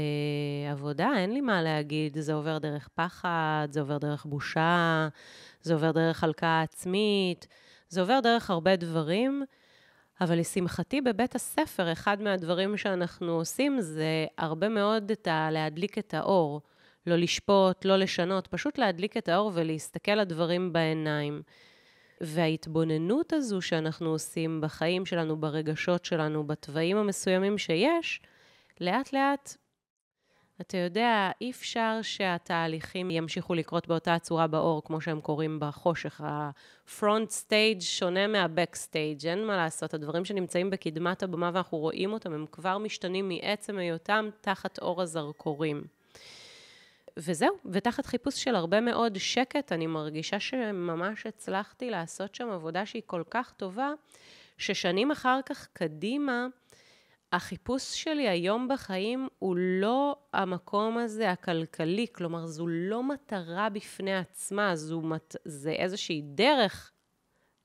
עבודה, אין לי מה להגיד, זה עובר דרך פחד, זה עובר דרך בושה, זה עובר דרך הלקאה עצמית, זה עובר דרך הרבה דברים, אבל לשמחתי בבית הספר, אחד מהדברים שאנחנו עושים זה הרבה מאוד את ה... להדליק את האור. לא לשפוט, לא לשנות, פשוט להדליק את האור ולהסתכל לדברים בעיניים. וההתבוננות הזו שאנחנו עושים בחיים שלנו, ברגשות שלנו, בתוואים המסוימים שיש, לאט לאט, אתה יודע, אי אפשר שהתהליכים ימשיכו לקרות באותה צורה באור, כמו שהם קורים בחושך. ה front stage שונה מה back stage, אין מה לעשות. הדברים שנמצאים בקדמת הבמה ואנחנו רואים אותם, הם כבר משתנים מעצם היותם תחת אור הזרקורים. וזהו, ותחת חיפוש של הרבה מאוד שקט, אני מרגישה שממש הצלחתי לעשות שם עבודה שהיא כל כך טובה, ששנים אחר כך קדימה, החיפוש שלי היום בחיים הוא לא המקום הזה הכלכלי, כלומר, זו לא מטרה בפני עצמה, זו מת... זה איזושהי דרך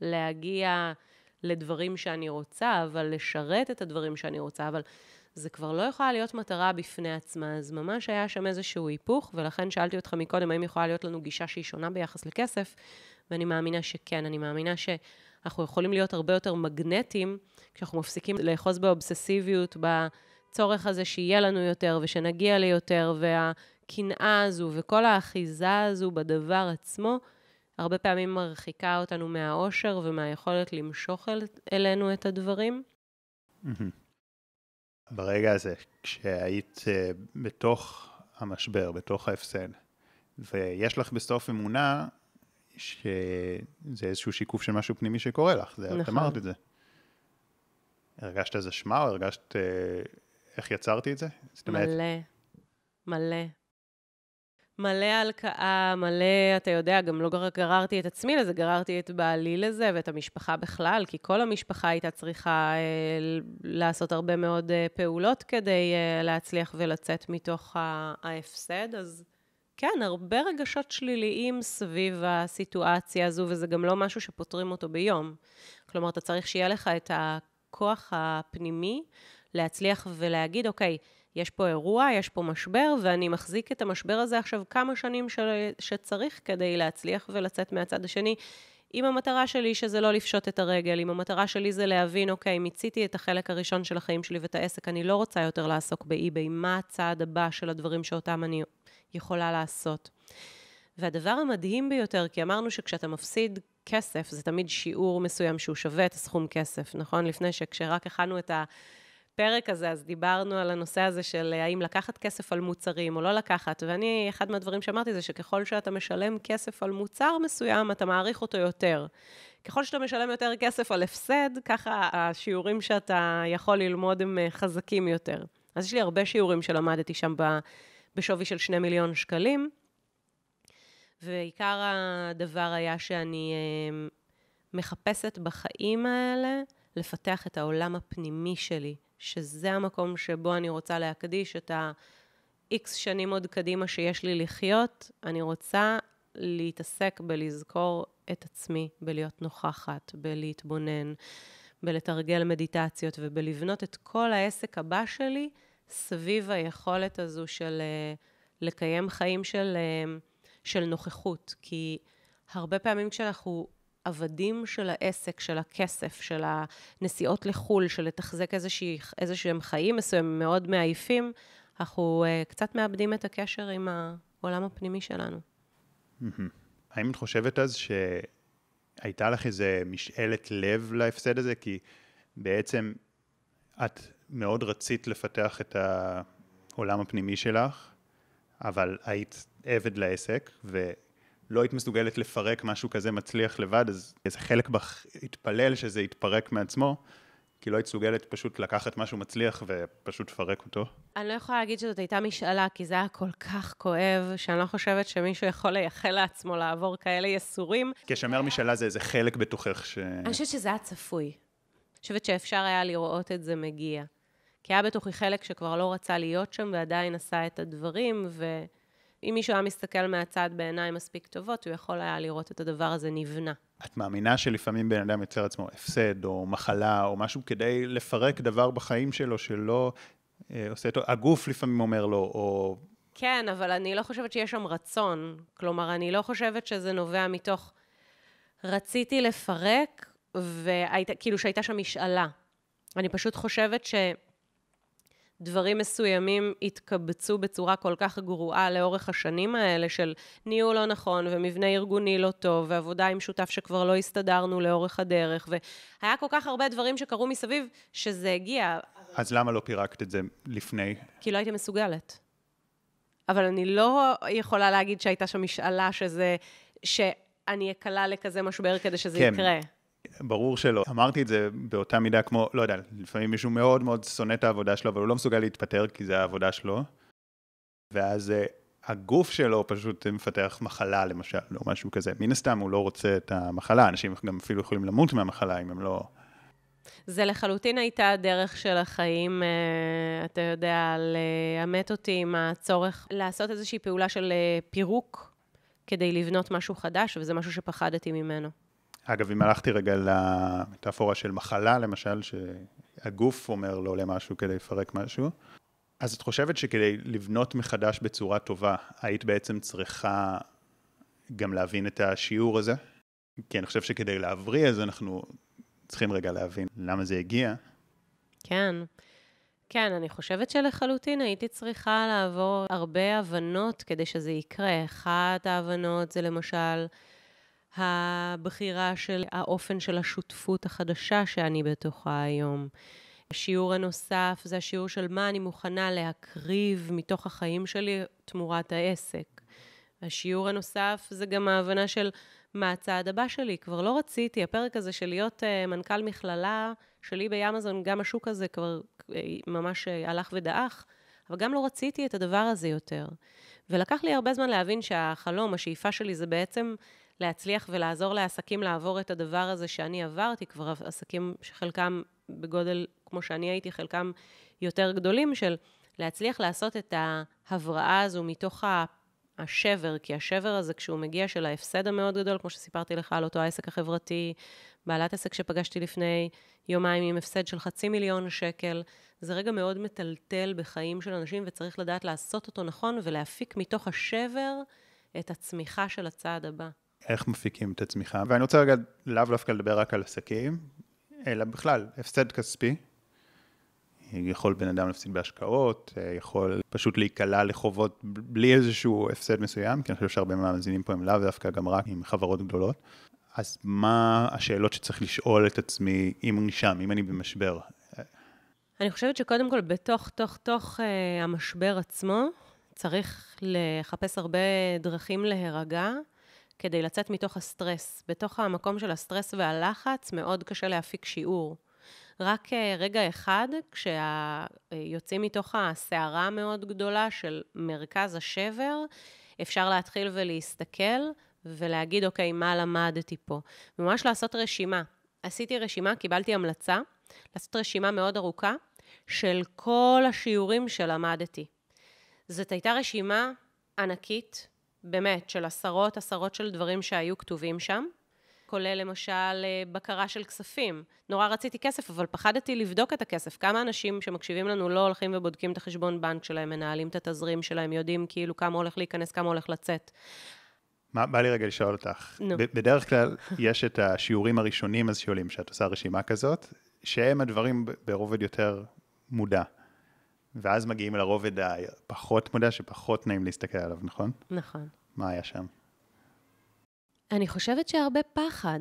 להגיע לדברים שאני רוצה, אבל לשרת את הדברים שאני רוצה, אבל זה כבר לא יכולה להיות מטרה בפני עצמה, אז ממש היה שם איזשהו היפוך, ולכן שאלתי אותך מקודם, האם יכולה להיות לנו גישה שהיא שונה ביחס לכסף, ואני מאמינה שכן, אני מאמינה שאנחנו יכולים להיות הרבה יותר מגנטיים, כשאנחנו מפסיקים לאחוז באובססיביות, בצורך הזה שיהיה לנו יותר, ושנגיע ליותר, והקנאה הזו, וכל האחיזה הזו בדבר עצמו, הרבה פעמים מרחיקה אותנו מהאושר ומהיכולת למשוך אל, אלינו את הדברים. ברגע הזה, כשהיית uh, בתוך המשבר, בתוך ההפסד, ויש לך בסוף אמונה שזה איזשהו שיקוף של משהו פנימי שקורה לך, זה, נכון. את אמרת את זה. הרגשת איזה אשמה או הרגשת uh, איך יצרתי את זה? מלא, מלא. מלא הלקאה, מלא, אתה יודע, גם לא גררתי את עצמי לזה, גררתי את בעלי לזה ואת המשפחה בכלל, כי כל המשפחה הייתה צריכה אה, לעשות הרבה מאוד אה, פעולות כדי אה, להצליח ולצאת מתוך ההפסד, אז כן, הרבה רגשות שליליים סביב הסיטואציה הזו, וזה גם לא משהו שפותרים אותו ביום. כלומר, אתה צריך שיהיה לך את הכוח הפנימי להצליח ולהגיד, אוקיי, יש פה אירוע, יש פה משבר, ואני מחזיק את המשבר הזה עכשיו כמה שנים ש... שצריך כדי להצליח ולצאת מהצד השני. אם המטרה שלי שזה לא לפשוט את הרגל, אם המטרה שלי זה להבין, אוקיי, מיציתי את החלק הראשון של החיים שלי ואת העסק, אני לא רוצה יותר לעסוק באי-ביי, מה הצעד הבא של הדברים שאותם אני יכולה לעשות. והדבר המדהים ביותר, כי אמרנו שכשאתה מפסיד כסף, זה תמיד שיעור מסוים שהוא שווה את הסכום כסף, נכון? לפני שכשרק הכנו את. הפרק הזה, אז דיברנו על הנושא הזה של האם לקחת כסף על מוצרים או לא לקחת, ואני, אחד מהדברים שאמרתי זה שככל שאתה משלם כסף על מוצר מסוים, אתה מעריך אותו יותר. ככל שאתה משלם יותר כסף על הפסד, ככה השיעורים שאתה יכול ללמוד הם אה, חזקים יותר. אז יש לי הרבה שיעורים שלמדתי שם בשווי של שני מיליון שקלים, ועיקר הדבר היה שאני אה, מחפשת בחיים האלה לפתח את העולם הפנימי שלי, שזה המקום שבו אני רוצה להקדיש את ה-X שנים עוד קדימה שיש לי לחיות, אני רוצה להתעסק בלזכור את עצמי, בלהיות נוכחת, בלהתבונן, בלתרגל מדיטציות ובלבנות את כל העסק הבא שלי סביב היכולת הזו של אה, לקיים חיים של, אה, של נוכחות. כי הרבה פעמים כשאנחנו עבדים של העסק, של הכסף, של הנסיעות לחו"ל, של לתחזק איזה שהם חיים מסוימים מאוד מעייפים, אנחנו uh, קצת מאבדים את הקשר עם העולם הפנימי שלנו. האם את חושבת אז שהייתה לך איזה משאלת לב להפסד הזה? כי בעצם את מאוד רצית לפתח את העולם הפנימי שלך, אבל היית עבד לעסק, ו... לא היית מסוגלת לפרק משהו כזה מצליח לבד, אז איזה חלק בך התפלל שזה יתפרק מעצמו, כי לא היית מסוגלת פשוט לקחת משהו מצליח ופשוט לפרק אותו? אני לא יכולה להגיד שזאת הייתה משאלה, כי זה היה כל כך כואב, שאני לא חושבת שמישהו יכול לייחל לעצמו לעבור כאלה יסורים. כשאומר משאלה זה איזה חלק בתוכך ש... אני חושבת שזה היה צפוי. אני חושבת שאפשר היה לראות את זה מגיע. כי היה בתוכי חלק שכבר לא רצה להיות שם ועדיין עשה את הדברים, ואם מישהו היה מסתכל מהצד בעיניים מספיק טובות, הוא יכול היה לראות את הדבר הזה נבנה. את מאמינה שלפעמים בן אדם יוצר עצמו הפסד או מחלה או משהו כדי לפרק דבר בחיים שלו שלא אה, עושה אותו, הגוף לפעמים אומר לו, או... כן, אבל אני לא חושבת שיש שם רצון. כלומר, אני לא חושבת שזה נובע מתוך... רציתי לפרק, וכאילו שהייתה שם משאלה. אני פשוט חושבת ש... דברים מסוימים התקבצו בצורה כל כך גרועה לאורך השנים האלה של ניהול לא נכון ומבנה ארגוני לא טוב ועבודה עם שותף שכבר לא הסתדרנו לאורך הדרך והיה כל כך הרבה דברים שקרו מסביב שזה הגיע. אז למה לא פירקת את זה לפני? כי לא הייתי מסוגלת. אבל אני לא יכולה להגיד שהייתה שם משאלה שזה, שאני אקלה לכזה משבר כדי שזה כן. יקרה. ברור שלא. אמרתי את זה באותה מידה כמו, לא יודע, לפעמים מישהו מאוד מאוד שונא את העבודה שלו, אבל הוא לא מסוגל להתפטר כי זה העבודה שלו. ואז uh, הגוף שלו פשוט מפתח מחלה למשל, או משהו כזה. מן הסתם הוא לא רוצה את המחלה, אנשים גם אפילו יכולים למות מהמחלה אם הם לא... זה לחלוטין הייתה הדרך של החיים, uh, אתה יודע, לאמת אותי עם הצורך לעשות איזושהי פעולה של uh, פירוק כדי לבנות משהו חדש, וזה משהו שפחדתי ממנו. אגב, אם הלכתי רגע למטאפורה של מחלה, למשל, שהגוף אומר לא למשהו כדי לפרק משהו, אז את חושבת שכדי לבנות מחדש בצורה טובה, היית בעצם צריכה גם להבין את השיעור הזה? כי אני חושב שכדי להבריא, אז אנחנו צריכים רגע להבין למה זה הגיע. כן. כן, אני חושבת שלחלוטין הייתי צריכה לעבור הרבה הבנות כדי שזה יקרה. אחת ההבנות זה למשל הבחירה של האופן של השותפות החדשה שאני בתוכה היום. השיעור הנוסף זה השיעור של מה אני מוכנה להקריב מתוך החיים שלי תמורת העסק. השיעור הנוסף זה גם ההבנה של מה הצעד הבא שלי. כבר לא רציתי, הפרק הזה של להיות uh, מנכ"ל מכללה שלי באמזון, גם השוק הזה כבר uh, ממש uh, הלך ודעך, אבל גם לא רציתי את הדבר הזה יותר. ולקח לי הרבה זמן להבין שהחלום, השאיפה שלי זה בעצם להצליח ולעזור לעסקים לעבור את הדבר הזה שאני עברתי, כבר עסקים שחלקם בגודל כמו שאני הייתי, חלקם יותר גדולים, של להצליח לעשות את ההבראה הזו מתוך השבר, כי השבר הזה, כשהוא מגיע של ההפסד המאוד גדול, כמו שסיפרתי לך על אותו העסק החברתי, בעלת עסק שפגשתי לפני יומיים עם הפסד של חצי מיליון שקל, זה רגע מאוד מטלטל בחיים של אנשים, וצריך לדעת לעשות אותו נכון ולהפיק מתוך השבר את הצמיחה של הצעד הבא. איך מפיקים את הצמיחה. ואני רוצה רגע לאו דווקא לדבר רק על עסקים, אלא בכלל, הפסד כספי. יכול בן אדם להפסיד בהשקעות, יכול פשוט להיקלע לחובות בלי איזשהו הפסד מסוים, כי אני חושב שהרבה מהמאזינים פה הם לאו דווקא גם רק עם חברות גדולות. אז מה השאלות שצריך לשאול את עצמי אם אני שם, אם אני במשבר? אני חושבת שקודם כל, בתוך, תוך, תוך uh, המשבר עצמו, צריך לחפש הרבה דרכים להירגע, כדי לצאת מתוך הסטרס. בתוך המקום של הסטרס והלחץ מאוד קשה להפיק שיעור. רק אה, רגע אחד, כשיוצאים מתוך הסערה המאוד גדולה של מרכז השבר, אפשר להתחיל ולהסתכל ולהגיד, אוקיי, מה למדתי פה? ממש לעשות רשימה. עשיתי רשימה, קיבלתי המלצה, לעשות רשימה מאוד ארוכה של כל השיעורים שלמדתי. זאת הייתה רשימה ענקית, באמת, של עשרות עשרות של דברים שהיו כתובים שם, כולל למשל אה, בקרה של כספים. נורא רציתי כסף, אבל פחדתי לבדוק את הכסף. כמה אנשים שמקשיבים לנו לא הולכים ובודקים את החשבון בנק שלהם, מנהלים את התזרים שלהם, יודעים כאילו כמה הולך להיכנס, כמה הולך לצאת. מה, בא לי רגע לשאול אותך. נו. בדרך כלל יש את השיעורים הראשונים אז שעולים, שאת עושה רשימה כזאת, שהם הדברים ברובד יותר מודע. ואז מגיעים לרובד הפחות מודע, שפחות נעים להסתכל עליו, נכון? נכון. מה היה שם? אני חושבת שהרבה פחד.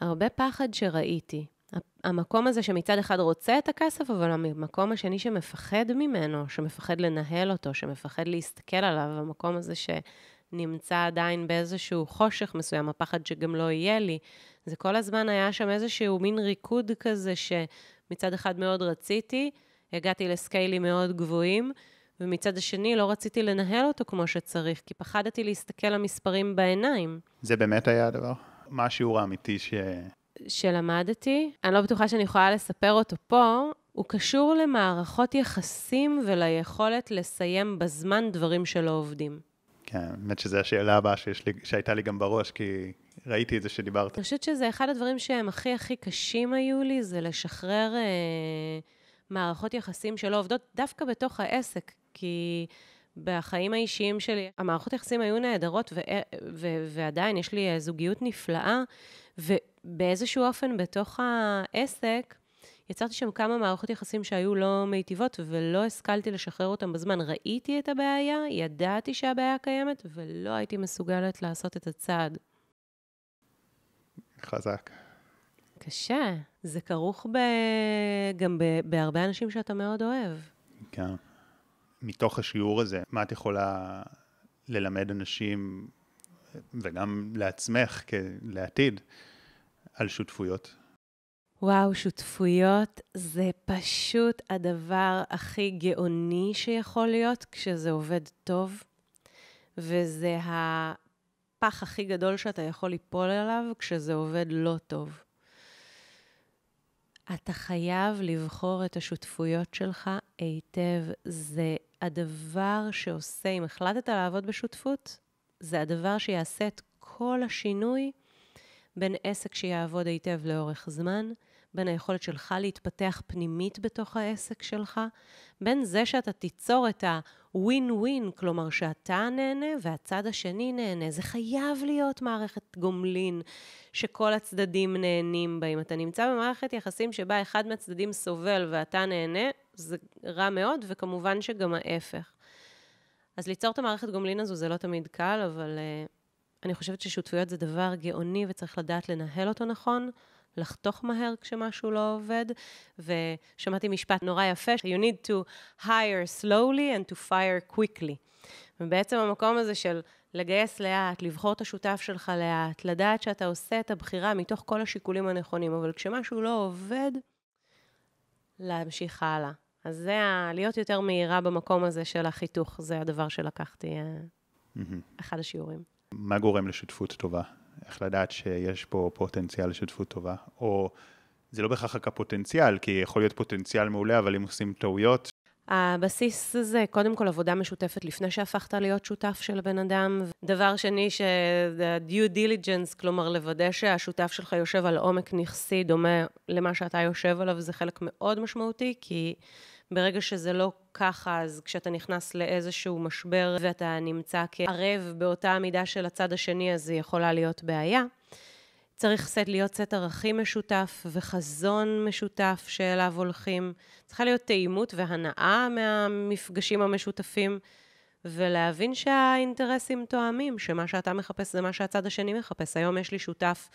הרבה פחד שראיתי. המקום הזה שמצד אחד רוצה את הכסף, אבל המקום השני שמפחד ממנו, שמפחד לנהל אותו, שמפחד להסתכל עליו, המקום הזה שנמצא עדיין באיזשהו חושך מסוים, הפחד שגם לא יהיה לי, זה כל הזמן היה שם איזשהו מין ריקוד כזה, מצד אחד מאוד רציתי, הגעתי לסקיילים מאוד גבוהים, ומצד השני לא רציתי לנהל אותו כמו שצריך, כי פחדתי להסתכל למספרים בעיניים. זה באמת היה הדבר? מה השיעור האמיתי ש... שלמדתי, אני לא בטוחה שאני יכולה לספר אותו פה, הוא קשור למערכות יחסים וליכולת לסיים בזמן דברים שלא עובדים. כן, האמת שזו השאלה הבאה שיש לי, שהייתה לי גם בראש, כי ראיתי את זה שדיברת. אני חושבת שזה אחד הדברים שהם הכי הכי קשים היו לי, זה לשחרר אה, מערכות יחסים שלא עובדות דווקא בתוך העסק, כי בחיים האישיים שלי, המערכות יחסים היו נהדרות, ו- ו- ועדיין יש לי זוגיות נפלאה, ובאיזשהו אופן בתוך העסק, יצרתי שם כמה מערכות יחסים שהיו לא מיטיבות, ולא השכלתי לשחרר אותם בזמן. ראיתי את הבעיה, ידעתי שהבעיה קיימת, ולא הייתי מסוגלת לעשות את הצעד. חזק. קשה. זה כרוך ב... גם ב... בהרבה אנשים שאתה מאוד אוהב. כן. מתוך השיעור הזה, מה את יכולה ללמד אנשים, וגם לעצמך לעתיד, על שותפויות? וואו, שותפויות זה פשוט הדבר הכי גאוני שיכול להיות כשזה עובד טוב, וזה הפח הכי גדול שאתה יכול ליפול עליו כשזה עובד לא טוב. אתה חייב לבחור את השותפויות שלך היטב. זה הדבר שעושה, אם החלטת לעבוד בשותפות, זה הדבר שיעשה את כל השינוי בין עסק שיעבוד היטב לאורך זמן, בין היכולת שלך להתפתח פנימית בתוך העסק שלך, בין זה שאתה תיצור את ה-win-win, כלומר שאתה נהנה והצד השני נהנה. זה חייב להיות מערכת גומלין שכל הצדדים נהנים בה. אם אתה נמצא במערכת יחסים שבה אחד מהצדדים סובל ואתה נהנה, זה רע מאוד, וכמובן שגם ההפך. אז ליצור את המערכת גומלין הזו זה לא תמיד קל, אבל uh, אני חושבת ששותפויות זה דבר גאוני וצריך לדעת לנהל אותו נכון. לחתוך מהר כשמשהו לא עובד, ושמעתי משפט נורא יפה, you need to hire slowly and to fire quickly. ובעצם המקום הזה של לגייס לאט, לבחור את השותף שלך לאט, לדעת שאתה עושה את הבחירה מתוך כל השיקולים הנכונים, אבל כשמשהו לא עובד, להמשיך הלאה. אז זה ה... להיות יותר מהירה במקום הזה של החיתוך, זה הדבר שלקחתי, mm-hmm. אחד השיעורים. מה גורם לשותפות טובה? איך לדעת שיש פה פוטנציאל לשותפות טובה, או זה לא בהכרח רק הפוטנציאל, כי יכול להיות פוטנציאל מעולה, אבל אם עושים טעויות... הבסיס זה קודם כל עבודה משותפת לפני שהפכת להיות שותף של הבן אדם. דבר שני, ש-due diligence, כלומר לוודא שהשותף שלך יושב על עומק נכסי דומה למה שאתה יושב עליו, זה חלק מאוד משמעותי, כי ברגע שזה לא ככה, אז כשאתה נכנס לאיזשהו משבר ואתה נמצא כערב באותה המידה של הצד השני, אז זה יכולה להיות בעיה. צריך סט, להיות סט ערכים משותף וחזון משותף שאליו הולכים. צריכה להיות תאימות והנאה מהמפגשים המשותפים, ולהבין שהאינטרסים תואמים, שמה שאתה מחפש זה מה שהצד השני מחפש. היום יש לי שותף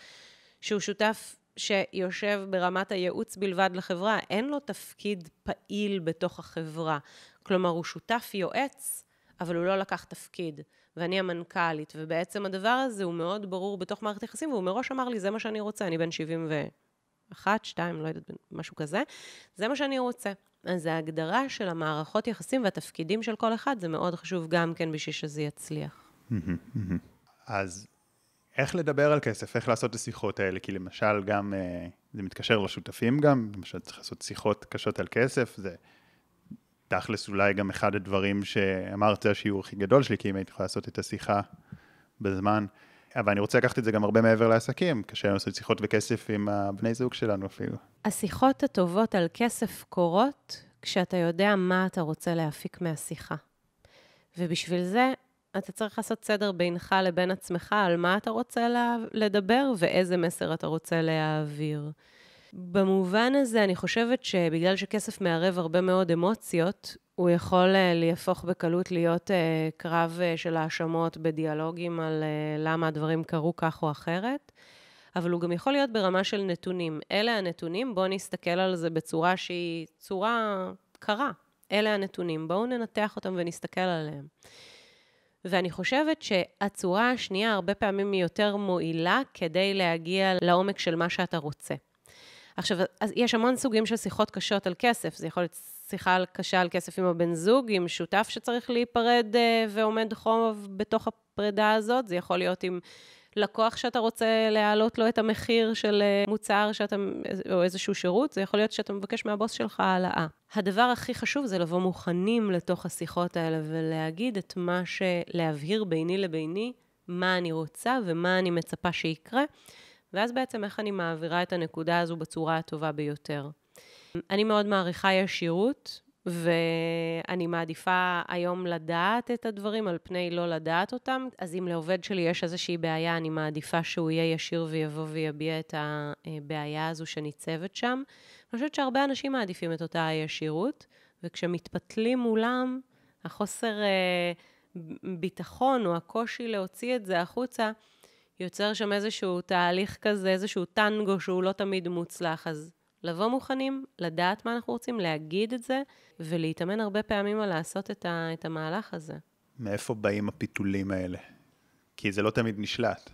שהוא שותף שיושב ברמת הייעוץ בלבד לחברה, אין לו תפקיד פעיל בתוך החברה. כלומר, הוא שותף יועץ, אבל הוא לא לקח תפקיד. ואני המנכ"לית, ובעצם הדבר הזה הוא מאוד ברור בתוך מערכת יחסים, והוא מראש אמר לי, זה מה שאני רוצה, אני בן 71, 2, לא יודעת, משהו כזה, זה מה שאני רוצה. אז ההגדרה של המערכות יחסים והתפקידים של כל אחד, זה מאוד חשוב גם כן בשביל שזה יצליח. אז איך לדבר על כסף, איך לעשות את השיחות האלה, כי למשל גם, אה, זה מתקשר לשותפים גם, למשל צריך לעשות שיחות קשות על כסף, זה תכלס אולי גם אחד הדברים שאמרת זה השיעור הכי גדול שלי, כי אם הייתי יכול לעשות את השיחה בזמן. אבל אני רוצה לקחת את זה גם הרבה מעבר לעסקים, קשה לעשות שיחות בכסף עם הבני זוג שלנו אפילו. השיחות הטובות על כסף קורות כשאתה יודע מה אתה רוצה להפיק מהשיחה. ובשביל זה אתה צריך לעשות סדר בינך לבין עצמך על מה אתה רוצה לדבר ואיזה מסר אתה רוצה להעביר. במובן הזה, אני חושבת שבגלל שכסף מערב הרבה מאוד אמוציות, הוא יכול אה, להפוך בקלות להיות uh, קרב uh, של האשמות בדיאלוגים על למה הדברים קרו כך או אחרת, אבל הוא גם יכול להיות ברמה של נתונים. אלה הנתונים, בואו נסתכל על זה בצורה שהיא צורה קרה. אלה הנתונים, בואו ננתח אותם ונסתכל עליהם. ואני חושבת שהצורה השנייה הרבה פעמים היא יותר מועילה כדי להגיע לעומק של מה שאתה רוצה. עכשיו, אז יש המון סוגים של שיחות קשות על כסף. זה יכול להיות שיחה קשה על כסף עם הבן זוג, עם שותף שצריך להיפרד אה, ועומד חוב בתוך הפרידה הזאת. זה יכול להיות עם לקוח שאתה רוצה להעלות לו את המחיר של אה, מוצר שאתה, או איזשהו שירות, זה יכול להיות שאתה מבקש מהבוס שלך העלאה. הדבר הכי חשוב זה לבוא מוכנים לתוך השיחות האלה ולהגיד את מה ש... להבהיר ביני לביני מה אני רוצה ומה אני מצפה שיקרה, ואז בעצם איך אני מעבירה את הנקודה הזו בצורה הטובה ביותר. אני מאוד מעריכה ישירות, ואני מעדיפה היום לדעת את הדברים על פני לא לדעת אותם. אז אם לעובד שלי יש איזושהי בעיה, אני מעדיפה שהוא יהיה ישיר ויבוא ויביע את הבעיה הזו שניצבת שם. אני חושבת שהרבה אנשים מעדיפים את אותה הישירות, וכשמתפתלים מולם, החוסר אה, ביטחון או הקושי להוציא את זה החוצה, יוצר שם איזשהו תהליך כזה, איזשהו טנגו שהוא לא תמיד מוצלח. אז לבוא מוכנים, לדעת מה אנחנו רוצים, להגיד את זה, ולהתאמן הרבה פעמים על לעשות את, ה, את המהלך הזה. מאיפה באים הפיתולים האלה? כי זה לא תמיד נשלט.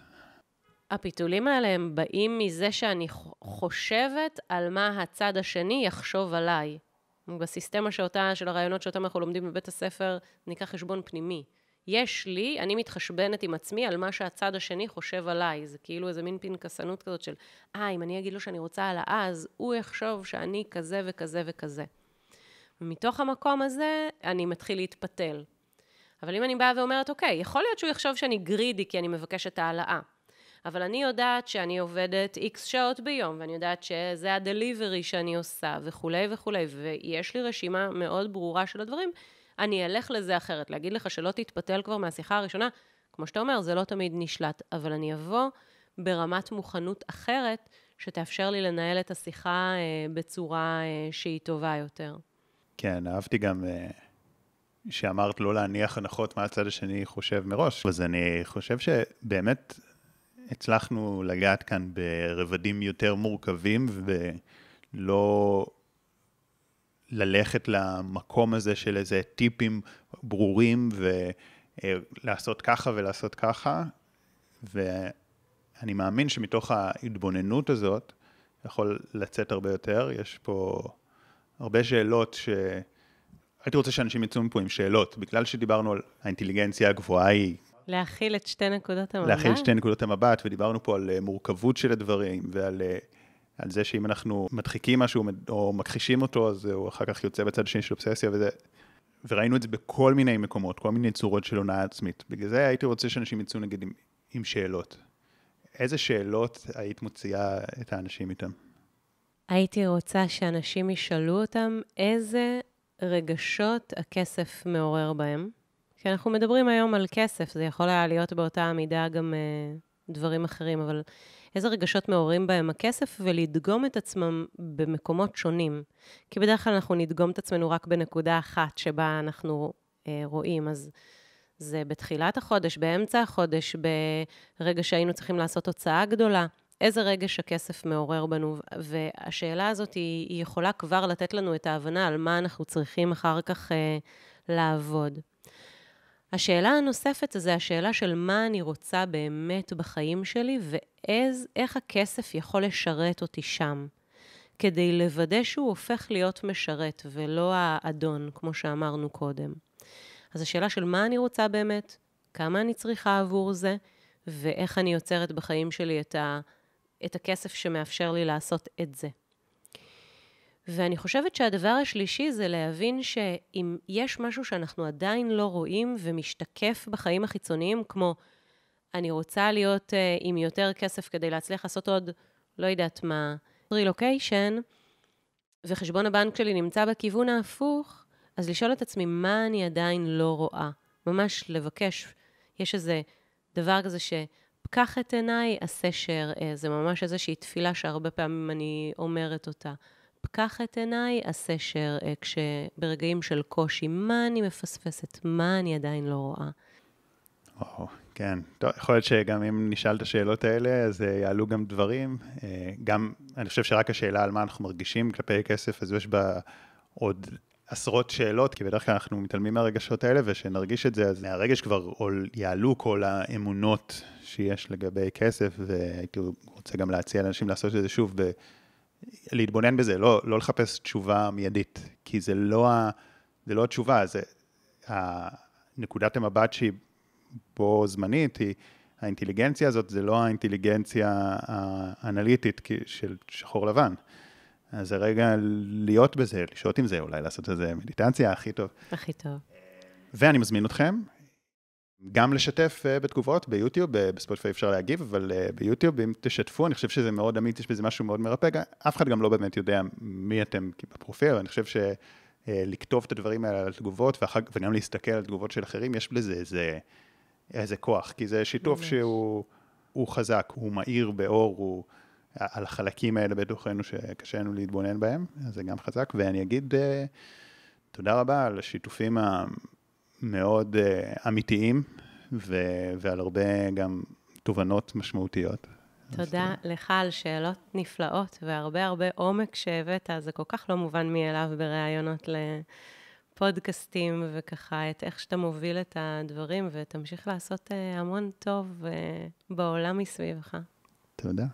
הפיתולים האלה הם באים מזה שאני חושבת על מה הצד השני יחשוב עליי. בסיסטמה שאותה, של הרעיונות שאותם אנחנו לומדים בבית הספר, נקרא חשבון פנימי. יש לי, אני מתחשבנת עם עצמי על מה שהצד השני חושב עליי. זה כאילו איזה מין פנקסנות כזאת של, אה, אם אני אגיד לו שאני רוצה העלאה, אז הוא יחשוב שאני כזה וכזה וכזה. ומתוך המקום הזה, אני מתחיל להתפתל. אבל אם אני באה ואומרת, אוקיי, יכול להיות שהוא יחשוב שאני גרידי כי אני מבקשת העלאה. אבל אני יודעת שאני עובדת איקס שעות ביום, ואני יודעת שזה הדליברי שאני עושה, וכולי וכולי, ויש לי רשימה מאוד ברורה של הדברים, אני אלך לזה אחרת. להגיד לך שלא תתפתל כבר מהשיחה הראשונה, כמו שאתה אומר, זה לא תמיד נשלט, אבל אני אבוא ברמת מוכנות אחרת, שתאפשר לי לנהל את השיחה אה, בצורה אה, שהיא טובה יותר. כן, אהבתי גם אה, שאמרת לא להניח הנחות מה הצד השני חושב מראש. אז אני חושב שבאמת הצלחנו לגעת כאן ברבדים יותר מורכבים ולא ללכת למקום הזה של איזה טיפים ברורים ולעשות ככה ולעשות ככה. ואני מאמין שמתוך ההתבוננות הזאת יכול לצאת הרבה יותר. יש פה הרבה שאלות ש... הייתי רוצה שאנשים יצאו מפה עם שאלות, בגלל שדיברנו על האינטליגנציה הגבוהה היא... להכיל את שתי נקודות המבט. להכיל את שתי נקודות המבט, ודיברנו פה על אה, מורכבות של הדברים, ועל אה, על זה שאם אנחנו מדחיקים משהו או מכחישים אותו, אז הוא אחר כך יוצא בצד השני של אובססיה וזה. וראינו את זה בכל מיני מקומות, כל מיני צורות של הונאה עצמית. בגלל זה הייתי רוצה שאנשים יצאו נגיד עם, עם שאלות. איזה שאלות היית מוציאה את האנשים איתם? הייתי רוצה שאנשים ישאלו אותם איזה רגשות הכסף מעורר בהם. כי אנחנו מדברים היום על כסף, זה יכול היה להיות באותה המידה גם uh, דברים אחרים, אבל איזה רגשות מעוררים בהם הכסף, ולדגום את עצמם במקומות שונים. כי בדרך כלל אנחנו נדגום את עצמנו רק בנקודה אחת שבה אנחנו אה, רואים. אז זה בתחילת החודש, באמצע החודש, ברגע שהיינו צריכים לעשות הוצאה גדולה. איזה רגש הכסף מעורר בנו, והשאלה הזאת היא, היא יכולה כבר לתת לנו את ההבנה על מה אנחנו צריכים אחר כך אה, לעבוד. השאלה הנוספת זה השאלה של מה אני רוצה באמת בחיים שלי ואיך הכסף יכול לשרת אותי שם, כדי לוודא שהוא הופך להיות משרת ולא האדון, כמו שאמרנו קודם. אז השאלה של מה אני רוצה באמת, כמה אני צריכה עבור זה, ואיך אני יוצרת בחיים שלי את, ה, את הכסף שמאפשר לי לעשות את זה. ואני חושבת שהדבר השלישי זה להבין שאם יש משהו שאנחנו עדיין לא רואים ומשתקף בחיים החיצוניים, כמו אני רוצה להיות uh, עם יותר כסף כדי להצליח לעשות עוד, לא יודעת מה, רילוקיישן, וחשבון הבנק שלי נמצא בכיוון ההפוך, אז לשאול את עצמי מה אני עדיין לא רואה. ממש לבקש, יש איזה דבר כזה ש... פקח את עיניי, עשה share, זה ממש איזושהי תפילה שהרבה פעמים אני אומרת אותה. פקח את עיניי, עשה שר, אה, כשברגעים של קושי, מה אני מפספסת, מה אני עדיין לא רואה. או, כן, טוב, יכול להיות שגם אם נשאל את השאלות האלה, אז אה, יעלו גם דברים. אה, גם, אני חושב שרק השאלה על מה אנחנו מרגישים כלפי כסף, אז יש בה עוד עשרות שאלות, כי בדרך כלל אנחנו מתעלמים מהרגשות האלה, ושנרגיש את זה, אז מהרגש כבר יעלו כל האמונות שיש לגבי כסף, והייתי רוצה גם להציע לאנשים לעשות את זה שוב להתבונן בזה, לא, לא לחפש תשובה מיידית, כי זה לא, ה, זה לא התשובה, זה נקודת המבט שהיא בו זמנית, היא האינטליגנציה הזאת, זה לא האינטליגנציה האנליטית של שחור לבן. אז זה רגע להיות בזה, לשהות עם זה, אולי לעשות איזה מדיטציה, הכי טוב. הכי טוב. ואני מזמין אתכם גם לשתף uh, בתגובות ביוטיוב, בספוטיפיי אפשר להגיב, אבל uh, ביוטיוב, אם תשתפו, אני חושב שזה מאוד אמיתי, יש בזה משהו מאוד מרפא. אף אחד גם לא באמת יודע מי אתם בפרופיל, אני חושב שלכתוב את הדברים האלה על התגובות, ואחר, וגם להסתכל על תגובות של אחרים, יש בזה איזה, איזה כוח, כי זה שיתוף ממש. שהוא חזק, הוא מאיר באור, הוא על החלקים האלה בתוכנו שקשה לנו להתבונן בהם, אז זה גם חזק, ואני אגיד תודה רבה על השיתופים. מאוד uh, אמיתיים, ו- ועל הרבה גם תובנות משמעותיות. תודה לך על שאלות נפלאות והרבה הרבה עומק שהבאת, זה כל כך לא מובן מאליו בראיונות לפודקאסטים, וככה את איך שאתה מוביל את הדברים, ותמשיך לעשות uh, המון טוב uh, בעולם מסביבך. תודה.